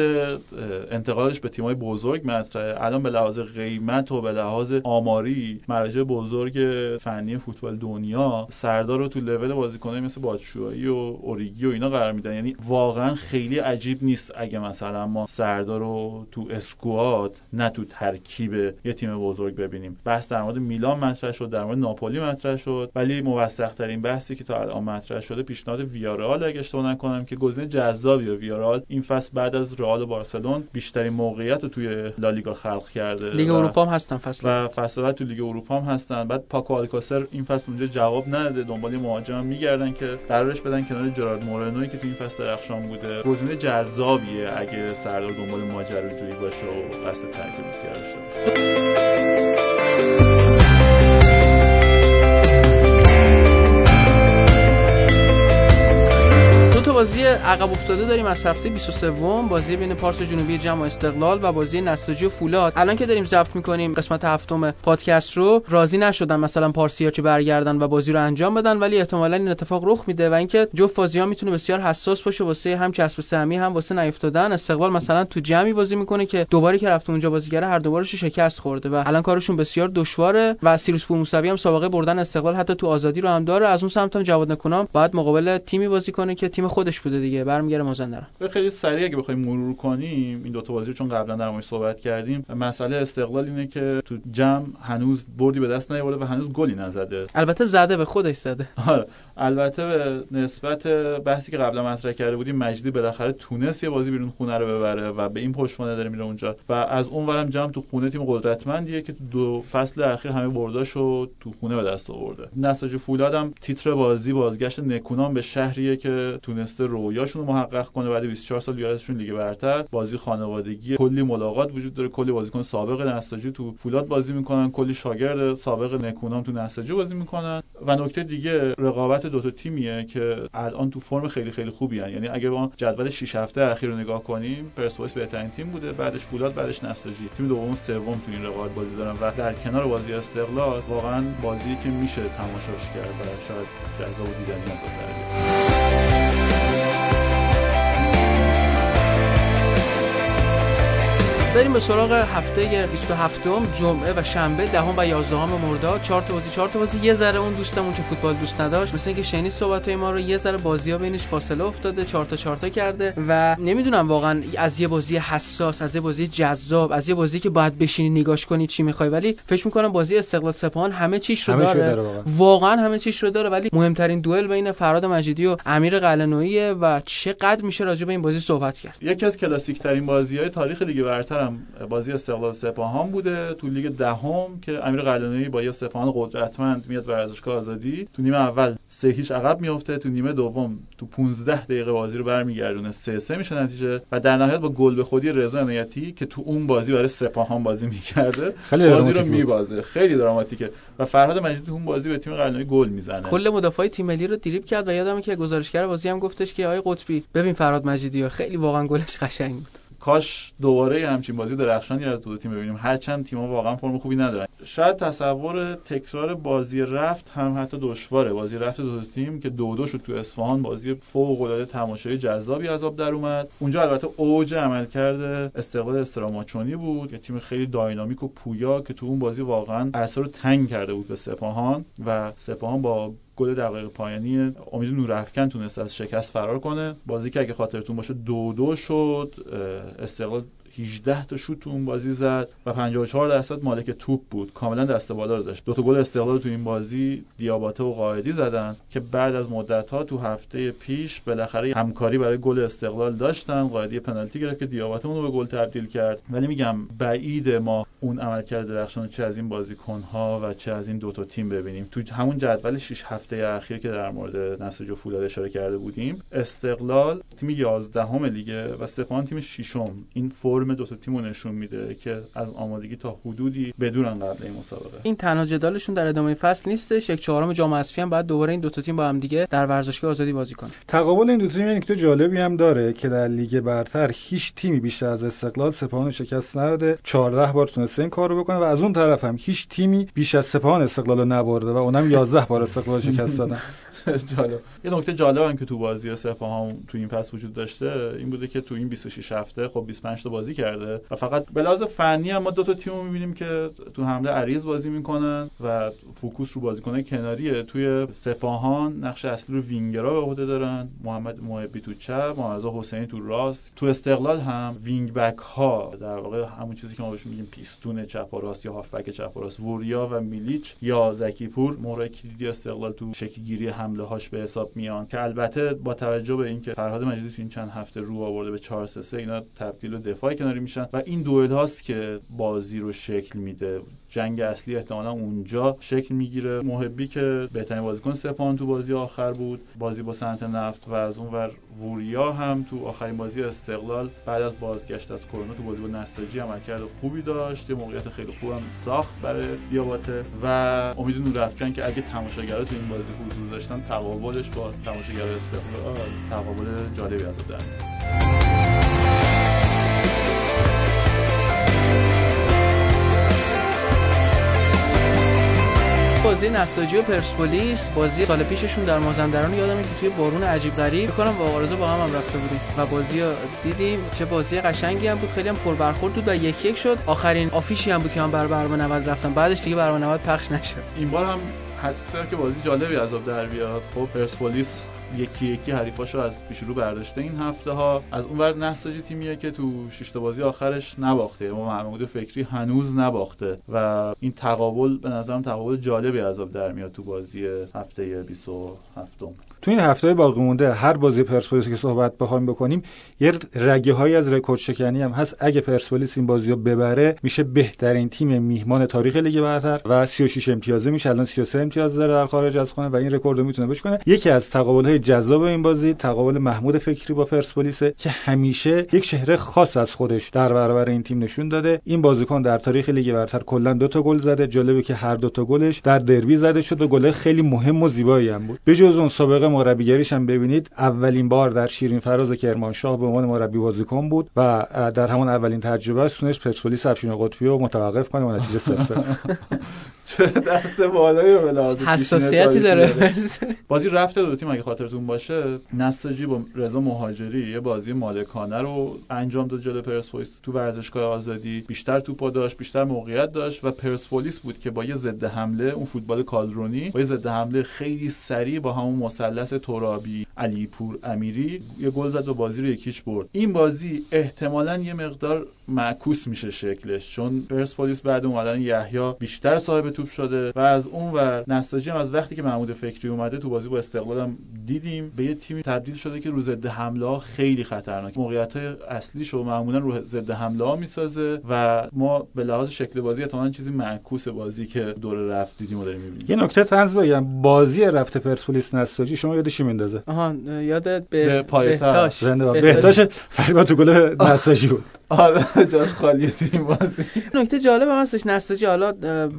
S2: انتقادش به تیمای بزرگ مطرحه. الان به لحاظ قیمت و به لحاظ آماری مراجع بزرگ فنی فوتبال دنیا سردار رو تو لول بازیکنای مثل باتشوایی و اوریگی و اینا قرار میدن. یعنی واقعا خیلی عجیب نیست اگه مثلا ما سردار رو تو اسکواد نه تو ترکیب یه تیم بزرگ ببینیم. بحث در مورد میلان مطرح شد در مورد ناپولی مطرح شد. ولی موثق ترین بحثی که تا الان مطرح شده پیشنهاد ویارال اگه اشتباه نکنم که گزینه جذابیه ویارال این فصل بعد از رئال و بارسلون بیشترین موقعیت رو توی لالیگا خلق کرده
S1: لیگ اروپا هم هستن فصل
S2: و فصل بعد تو لیگ اروپا هم هستن. بعد پاکو آلکاسر این فصل اونجا جواب نداده. دنبال مهاجم میگردن که قرارش بدن کنار جرارد مورنوی که تو این فصل درخشان بوده. گزینه جذابیه اگه سردار دنبال ماجراجویی باشه و قصد ترکیب بسیار داشته باشه.
S1: بازی عقب افتاده داریم از هفته 23 بازی بین پارس جنوبی جمع استقلال و بازی نساجی و فولاد. الان که داریم ضبط می‌کنیم قسمت هفتم پادکست رو راضی نشدن مثلا پارسیا که برگردن و بازی رو انجام بدن ولی احتمالا این اتفاق رخ میده و اینکه جفت ها می‌تونه بسیار حساس باشه واسه هم کسب سهمی هم واسه نیفتادن. استقلال مثلا تو جمعی بازی می‌کنه که دوباره که رفته اونجا بازیگر هر دوبارش شکست خورده و الان کارشون بسیار دشواره و سیروس پور موسوی هم سابقه بردن استقلال حتی تو آزادی رو هم داره. از اون سمت هم جواد نکنام باید مقابل تیمی بازی کنه که تیم خودش بوده دیگه. برمیگره مازندران.
S2: خیلی سریع اگه بخوایم مرور کنیم این دو تا بازی چون قبلا در موردش صحبت کردیم مسئله استقلال اینه که تو جمع هنوز بردی به دست نیاورده و هنوز گلی نزده.
S1: البته زده به خودش زده.
S2: آره. البته به نسبت بحثی که قبلا مطرح کرده بودیم مجدی بالاخره تونست یه بازی بیرون خونه رو ببره و به این پشتوانه داره میره اونجا. و از اون ورم جمع تو خونه تیم قدرتمندیه که دو فصل اخیر همه برداشو تو خونه به دست آورده. نساج فولادم تیتر بازی بازگشت نکونام به شهریه که تونسته رویاشون رو محقق کنه بعد 24 سال یادشون لیگ برتر. بازی خانوادگی کلی ملاقات وجود داره. کلی بازیکن سابق نساجی تو فولاد بازی می‌کنن. کلی شاگرد سابق نکونام تو نساجی بازی می‌کنن. و نکته دیگه رقابت دو تا تیمیه که الان تو فرم خیلی خیلی خوبی هن. یعنی اگه ما جدول 6 هفته اخیر رو نگاه کنیم پرسپولیس بهترین تیم بوده. بعدش فولاد بعدش نساجی. تیم دوم سوم تو این رقابت بازی دارن. و در کنار بازی استقلال واقعا بازی که میشه تماشاش کرد و شاید جذاب دیدنی از
S1: بریم به سراغ هفته 27 م جمعه و شنبه دهم و 11 مرداد 4 تا بازی 4 تا بازی. یه ذره اون دوستمون که فوتبال دوست نداشت مثل اینکه شنید صحبت ما رو یه ذره بازی ها بینش فاصله افتاده 4 تا 4 تا کرده و نمی‌دونم واقعا از یه بازی حساس از یه بازی جذاب از یه بازی که باید بشینی نگاش کنی چی می‌خوای. ولی فکر می‌کنم بازی استقلال سپاهان همه چیش رو همه داره, داره واقعا. واقعا همه چیش رو داره. ولی مهمترین دوئل بین فراد مجیدی و امیر قلنویی و چقدر میشه راجع به این بازی صحبت کرد؟
S2: یکی از کلاسیک ترین بازی های تاریخ لیگ برتر هم بازی استقلال سپاهان بوده تو لیگ دهم که امیر قلعه‌نویی با یه سپاهان قدرتمند میاد ورزشگاه آزادی. تو نیمه اول سه هیچ عقب میفته تو نیمه دوم تو 15 دقیقه بازی رو برمیگردونه. 3 3 میشه نتیجه. و در نهایت با گل به خودی رضا عنایتی که تو اون بازی برای سپاهان بازی می‌کرده بازی رو میبازه. خیلی دراماتیکه. و فرهاد مجیدی تو اون بازی به تیم قلعه‌نویی گل می‌زنه.
S1: کل مدافعای تیم ملی رو دریبل کرد و یادمه که گزارشگر بازی هم گفتش که آقای قطبی ببین فرهاد مجیدی خیلی واقعا گلش قشنگ بود.
S2: کاش دوباره همچین بازی درخشانی از دو, تیم ببینیم. هرچند تیم‌ها واقعا فرم خوبی ندارن. شاید تصور تکرار بازی رفت هم حتی دشواره. بازی رفت دو, تیم که دو دو شد تو اصفهان. بازی فوق العاده تماشایی جذابی آب در اومد. اونجا البته اوج عملکرد استقلال استراماچونی بود که تیم خیلی داینامیک و پویا که تو اون بازی واقعا عرصه رو تنگ کرده بود به سپاهان و سپاهان با گل دقیقه پایانی امید نورافکن تونست از شکست فرار کنه. بازی که اگه خاطرتون باشه دو دو شد استقلال 18 تا شوت تو اون بازی زد و 54 درصد مالک توپ بود. کاملا دست بالا داشت. دو تا گل استقلال تو این بازی دیاباته و قائدی زدن که بعد از مدت ها تو هفته پیش بالاخره همکاری برای گل استقلال داشتن. قائدی پنالتی گرفت که دیاباته اون رو به گل تبدیل کرد. ولی میگم بعید ما اون عملکرد درخشان چه از این بازیکن ها و چه از این دو تا تیم ببینیم. تو همون جدول 6 هفته اخیر که در مورد نسج و فولاد اشاره کرده بودیم استقلال تیم 11 هم لیگه و سپاهان تیم ششم. این فرم فرم دو تا تیمو نشون میده که از آمادگی تا حدودی بدونن قبل این مسابقه.
S1: این تنها جدالشون در ادامه فصل نیستش یک چهارم جام حذفی هم بعد دوباره این دو تا تیم با هم دیگه در ورزشگاه آزادی بازی کنه
S3: تقابل این دو تیم نکته جالبی هم داره که در لیگ برتر هیچ تیمی بیشتر از استقلال سپاهان شکست نداده. 14 بار تونسته این کارو بکنه و از اون طرف هم هیچ تیمی بیش از سپاهان استقلال رو نبرده و اونم 11 بار استقلال شکست دادن.
S2: جالب. یه نکته جالب هم که تو بازی سپاهان تو این پس وجود داشته این بوده که تو این 26 هفته خب 25 تا بازی کرده و فقط به لحاظ فنی هم ما دو تا تیم می‌بینیم که تو حمله عریض بازی می‌کنن و focus رو بازیکنه کناریه. توی سپاهان نقش اصلی رو وینگرا به عهده دارن. محمد محبی تو چپ محمد حسینی تو راست. تو استقلال هم wing back ها در واقع همون چیزی که ما بهش میگیم پیستون چپ و راست یا هافبک چپ و راست وریا و میلیچ یا زکیپور. مورد کلیدی استقلال تو شکلگیری حمله هاش به حساب میان که البته با توجه به اینکه فرهاد مجیدی تو این چند هفته رو آورده به 4 3 اینا تبدیل و دفاع کناری میشن و این دوئل هاست که بازی رو شکل میده. جنگ اصلی احتمالا اونجا شکل می‌گیره. محبی که بهترین بازیکن سپاهان تو بازی آخر بود. بازی با سنت نفت و از اون ور ووریا هم تو آخرین بازی استقلال بعد از بازگشت از کرونا تو بازی با نساجی عملکرد خوبی داشت. یه موقعیت خیلی خوب هم ساخت برای دیاباته و امید نورافکن که اگه تماشاگرها تو این بازی حضور داشتن تقابلش با تماشاگر استقلال تقابل جالبی از
S1: بازی نساجی و پرسپولیس بازی سال پیششون در مازندران یادمه که توی بارون عجیب غریب. کنم با با هم هم رفته بودیم و بازی دیدیم. چه بازی قشنگی هم بود. خیلی هم پربرخورد بود و یک یک شد. آخرین آفیشی هم بود که من بر برنامه 90 رفتم. بعدش دیگه برنامه 90 پخش نشد.
S2: این بار هم حد که بازی جالبی از در بیاد. خب پرسپولیس یکی یکی حریفاشو از پیش رو برداشته این هفته ها از اونور نساجی تیمیه که تو شش بازی آخرش نباخته. ما محمود فکری هنوز نباخته و این تقابل به نظرم تقابل جالبی از در میاد تو بازی هفته 27
S3: تو این هفته باقی مونده هر بازی پرسپولیس که صحبت بخوایم بکنیم یه رگه های از رکورد شکنی هم هست. اگه پرسپولیس این بازی رو ببره میشه بهترین تیم میهمان تاریخ لیگ برتر و 36 امتیازه میشه. الان 33 امتیاز داره در خارج از خونه و این رکورد رو می‌تونه بشکنه یکی از تقابل های جذاب این بازی تقابل محمود فکری با پرسپولیس که همیشه یک چهره خاص از خودش در برابر این تیم نشون داده. این بازیکن در تاریخ لیگ برتر کلا دو تا گل زده. جالبه که هر دو تا گلش در دربی زده شد و گل خیلی مهم و زیبایی هم بود. بجز اون سابقه مربیگریش هم ببینید اولین بار در شیرین فراز کرمانشاه به عنوان مربی بازیکن بود و در همون اولین تجربه تونست پرسپولیس افشین قطبی رو متوقف کنه و نتیجه 0
S2: چه دست بالایی به لحاظ
S1: حساسیتی داره.
S2: بازی رفته دو تیم اگه خاطرتون باشه نساجی با رضا مهاجری یه بازی مالکانه رو انجام داد جلوی پرسپولیس. تو ورزشگاه آزادی بیشتر توپا داشت بیشتر موقعیت داشت و پرسپولیس بود که با یه ضد حمله اون فوتبال کالدرونی با یه ضد حمله خیلی سریع با همون مثلث ترابی علیپور امیری یه گل زد و بازی رو یکیش برد. این بازی احتمالا یه مقدار معکوس میشه شکلش چون پرسپولیس بعد اومدن یحیی بیشتر صاحب توپ شده و از اون ور نساجی هم از وقتی که محمود فکری اومده تو بازی با استقلال هم دیدیم به یه تیمی تبدیل شده که رو ضد حمله ها خیلی خطرناک. موقعیت های اصلیش رو معمولا رو ضد حمله ها می‌سازه و ما به لحاظ شکل بازی احتمالاً چیزی معکوس بازی که دور رفت دیدیم و داریم می‌بینیم.
S3: یه نکته طنز بگم. بازی رفت پرسپولیس نساجی شما یادش میندازه
S1: آها یاد به,
S2: به
S1: بهتاش
S3: بهتاش فریبا تو گل نساجی بود.
S2: آره جاش خالیه تو این بازی.
S1: نکته جالب هم هستش نساجی حالا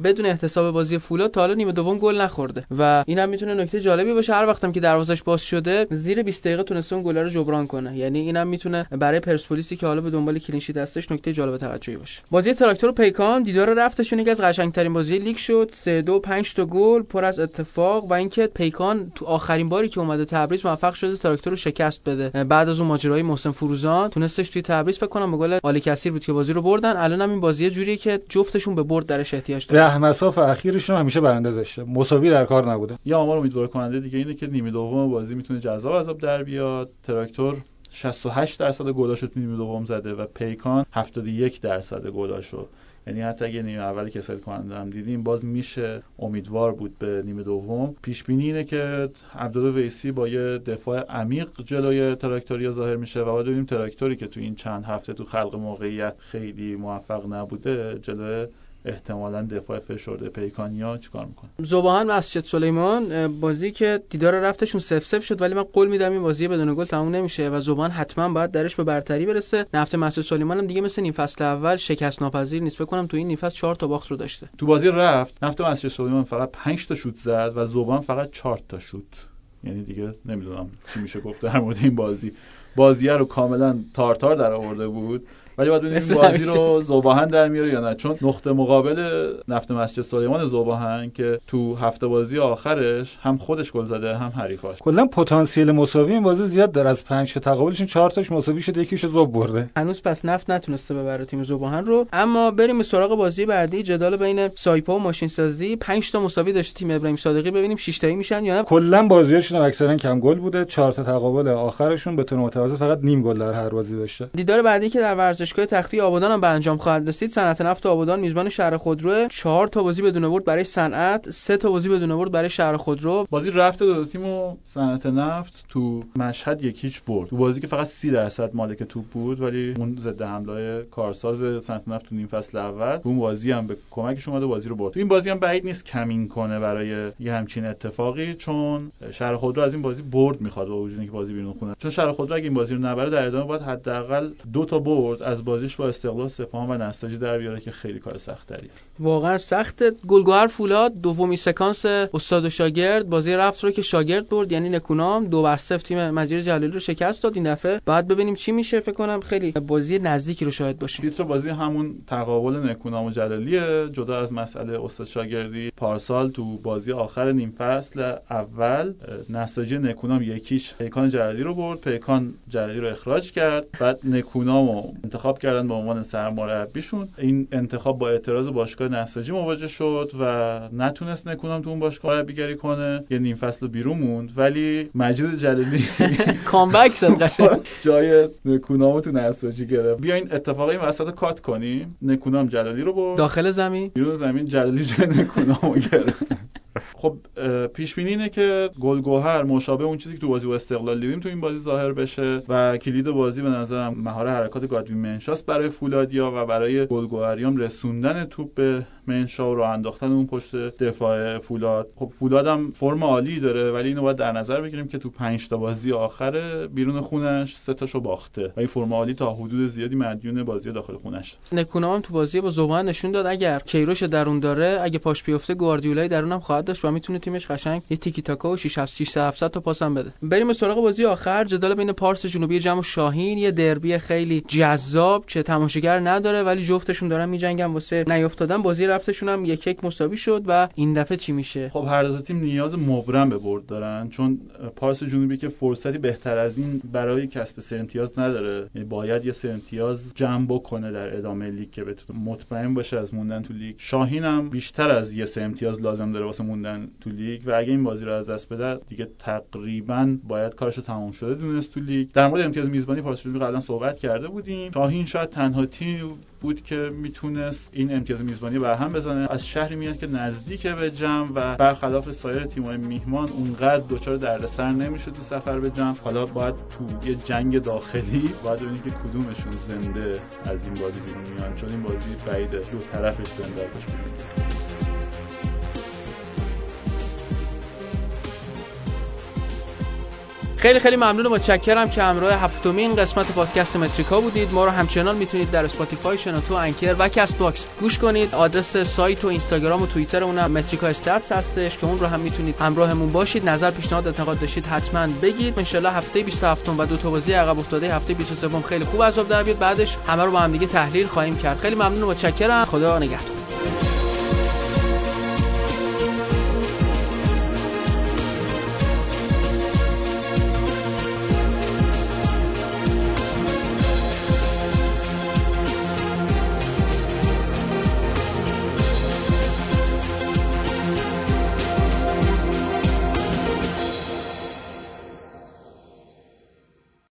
S1: بدون احتساب بازی فولاد تا حالا نیمه دوم گل نخورده و این هم می‌تونه نکته جالبی باشه هر وقتم که دروازش باز شده زیر 20 دقیقه تونسته اون گل رو جبران کنه. یعنی اینم می‌تونه برای پرسپولیسی که حالا به دنبال clean sheet هستش نکته جالب توجهی باشه. بازی تراکتور و پیکان دیدار رفتشون یکی از قشنگترین بازی لیگ شد 3 2 5 تا گل پر از اتفاق و اینکه پیکان تو آخرین باری که اومده تبریز موفق شده تراکتور رو شکست بده. بعد از اون ماجرای محسن فروزان تونستش توی تبریز فکر کنم به گل عالی کثیر بود که بازی رو بردن. الان هم این بازی جوریه که جفتشون به برد درش احتیاج
S3: دارن. ده مساف اخیرشون همیشه برنده داشته. مساوی در کار نبوده.
S2: یا آمار امیدوار کننده دیگه اینه که نیمه دوم بازی می‌تونه جذاب عذاب در بیاد. تراکتور 68 درصد گلاشو تو نیمه دوم زده و پیکان 71 درصد گلاشو یعنی حتی اگه نیمه اولی کسل کننده هم دیدیم باز میشه امیدوار بود به نیمه دوم. پیش بینی اینه که عبدالله ویسی با یه دفاع عمیق جلوی تراکتوریا ظاهر میشه و بعد ببینیم تراکتوری که تو این چند هفته تو خلق موقعیت خیلی موفق نبوده جلوی احتمالا دفاع فشرده پیکانیا چیکار می‌کنه؟
S1: زبان مسجد سلیمان بازی که دیدار رفتشون سف سف شد ولی من قول میدم این بازی بدون گل تموم نمیشه و زبان حتما باید درش به برتری برسه. نفت مسجد سلیمان هم دیگه مثل نیم فصل اول شکست ناپذیر نیست. فکر کنم تو این نیم فصل 4 تا باخت رو داشته.
S2: تو بازی رفت نفت مسجد سلیمان فقط 5 تا شوت زد و زبان فقط 4 تا شوت. یعنی دیگه نمی‌دونم چی میشه گفت در مورد این بازی. بازیه رو کاملا تارتار در آورده بود. ولی باید ببینیم بازی رو زوباهن در میاره یا نه. چون نقطه مقابل نفت مسجد سلیمان زوباهن که تو هفته بازی آخرش هم خودش گل زده هم حریفاش.
S3: کلا پتانسیل مساوی این بازی زیاد داره. از 5 تا تقابلشون 4 تاش مساوی شده یکیش زوب برده.
S1: هنوز پس نفت نتونسته ببره تیم زوباهن رو. اما بریم سراغ بازی بعدی. جدال بین سایپا و ماشین سازی 5 تا مساوی داشته تیم ابراهیم صادقی. ببینیم 6 تایی میشن یا نه.
S3: کلا بازیاشون اکثرا کم گل بوده. 4 تا تقابل آخرشون به طور متوازی فقط نیم گل در هر بازی داشته.
S1: دیدار بعدی که در ورزشگاه تختی آبادان هم به انجام خواهد رسید. صنعت نفت آبادان میزبان شهر خودرو. چهار تا بازی بدون برد برای صنعت سه تا بازی بدون برد برای شهر خودرو.
S2: بازی رفته دو تیم و صنعت نفت تو مشهد یکیچ برد. تو بازی که فقط 30 درصد مالک توپ بود ولی اون ضد حمله کارساز صنعت نفت تو نیم فصل اول اون بازی هم به کمکش اومده بازی رو برد. تو این بازی هم بعید نیست کمین کنه برای یه همچین اتفاقی چون شهر خودرو از این بازی برد می‌خواد با وجود اینکه بازی بیرون خونه. چون شهر خودرو اگه این بازی رو نبره در ادامه باید حداقل دو تا برد بازیش با استقلال سپاهان و نساجی در بیاره که خیلی کار سختریه
S1: واقعا سخت گلگهر فولاد دومی سکانس استاد و شاگرد. بازی رفت رو که شاگرد برد یعنی نکونام. دو بر صفر تیم مجید جلالی رو شکست داد این دفعه. بعد ببینیم چی میشه فکر کنم خیلی بازی نزدیکی رو شاهد باشیم
S2: تیتر بازی همون تقابل نکونام و جلالیه. جدا از مسئله استاد شاگردی پارسال تو بازی آخر نیم فصل اول نساجی نکونام یکیش پیکان جلالی رو برد. پیکان جلالی رو اخراج کرد. بعد نکونام انتخاب انتخاب کردن به عنوان سرمربیشون. این انتخاب با اعتراض باشگاه نساجی مواجه شد و نتونست نکونام تو اون باشگاه مربیگری کنه. یه نیم فصل بیرون موند. ولی مجید جلالی
S1: کامبک زد قشنگ.
S2: جای نکونام تو نساجی گرفت. بیاین اتفاقی این وسط کات کنیم. نکونام جلالی رو برد.
S1: داخل زمین؟
S2: بیرون زمین جلالی جای نکونام گرفت. خب پیش بینی اینه که گلگوهر مشابه اون چیزی که تو بازی با استقلال دیدیم تو این بازی ظاهر بشه و کلید بازی به نظرم مهار حرکات گادوین منشاست برای فولادیا و برای گلگوهریام رسوندن توپ به منشا و راه انداختن اون پشت دفاع فولاد. خب فولادم فرم عالی داره ولی اینو باید در نظر بگیریم که تو 5 تا بازی آخر بیرون خونش سه تاشو باخته و این فرم عالی تا حدود زیادی مدیون بازی داخل خونش.
S1: نکونام تو بازی با زوبان نشون داد اگر کیروش درون داره اگه پاش بیفته گواردیولای درونم خواهد داشت و می‌تونه تیمش قشنگ یه تیکی تاکا و 6 7 700 تا پاس هم بده. بریم سراغ بازی آخر. جدال بین پارس جنوبی جمع و شاهین یه دربی خیلی جذاب که تماشاگر نداره ولی جفتشون دارن میجنگن واسه نیافتادن. بازی رفتشون هم یک یک مساوی شد و این دفعه چی میشه؟
S2: خب هر دو تیم نیاز مبرم به برد دارن چون پارس جنوبی که فرصتی بهتر از این برای کسب سه امتیاز نداره. یعنی باید یه سه امتیاز جمع بکنه در ادامه لیگ که بتونه مطمئن باشه از موندن تو لیگ. شاهین هم بیشتر از یه سه امتیاز لازم داره واسه موندن تو لیگ و اگه این بازی رو از دست بده دیگه تقریبا باید کارش تمام شده دونست تو لیگ. در مورد امتیاز میزبانی پارس جنوبی قبلا صحبت کرده بودیم. شاهین شاید تنها تیم بود که می‌تونست این امتیاز میزبانی بر هم بزنه. از شهری میاد که نزدیک به جم و برخلاف سایر تیم‌های میهمان اونقدر دچار دردسر نمیشه تو سفر به جم. حالا باید تو یه جنگ داخلی باید ببینید که کدومشون زنده از این بازی بیرون میان چون این بازی بعید دو طرفش زنده ازش بیرون
S1: خیلی خیلی ممنون و متشکرم که همراه هفتمین قسمت پادکست Metrica بودید. ما رو همچنان می‌تونید در Spotify شنوتو Anchor و Castbox گوش کنید. آدرس سایت و اینستاگرام و توییتر اونم Metrica Stats هستش که اون رو هم می‌تونید همراهمون باشید. نظر پیشنهاد انتقاد داشتید حتما بگید. ان هفته 27 و دو تا بازی عقب افتاده. هفته 23 خیلی خوب عذاب در بیاد. بعدش همه رو با هم دیگه تحلیل خواهیم کرد. خیلی ممنون و متشکرم. خدا نگهدار.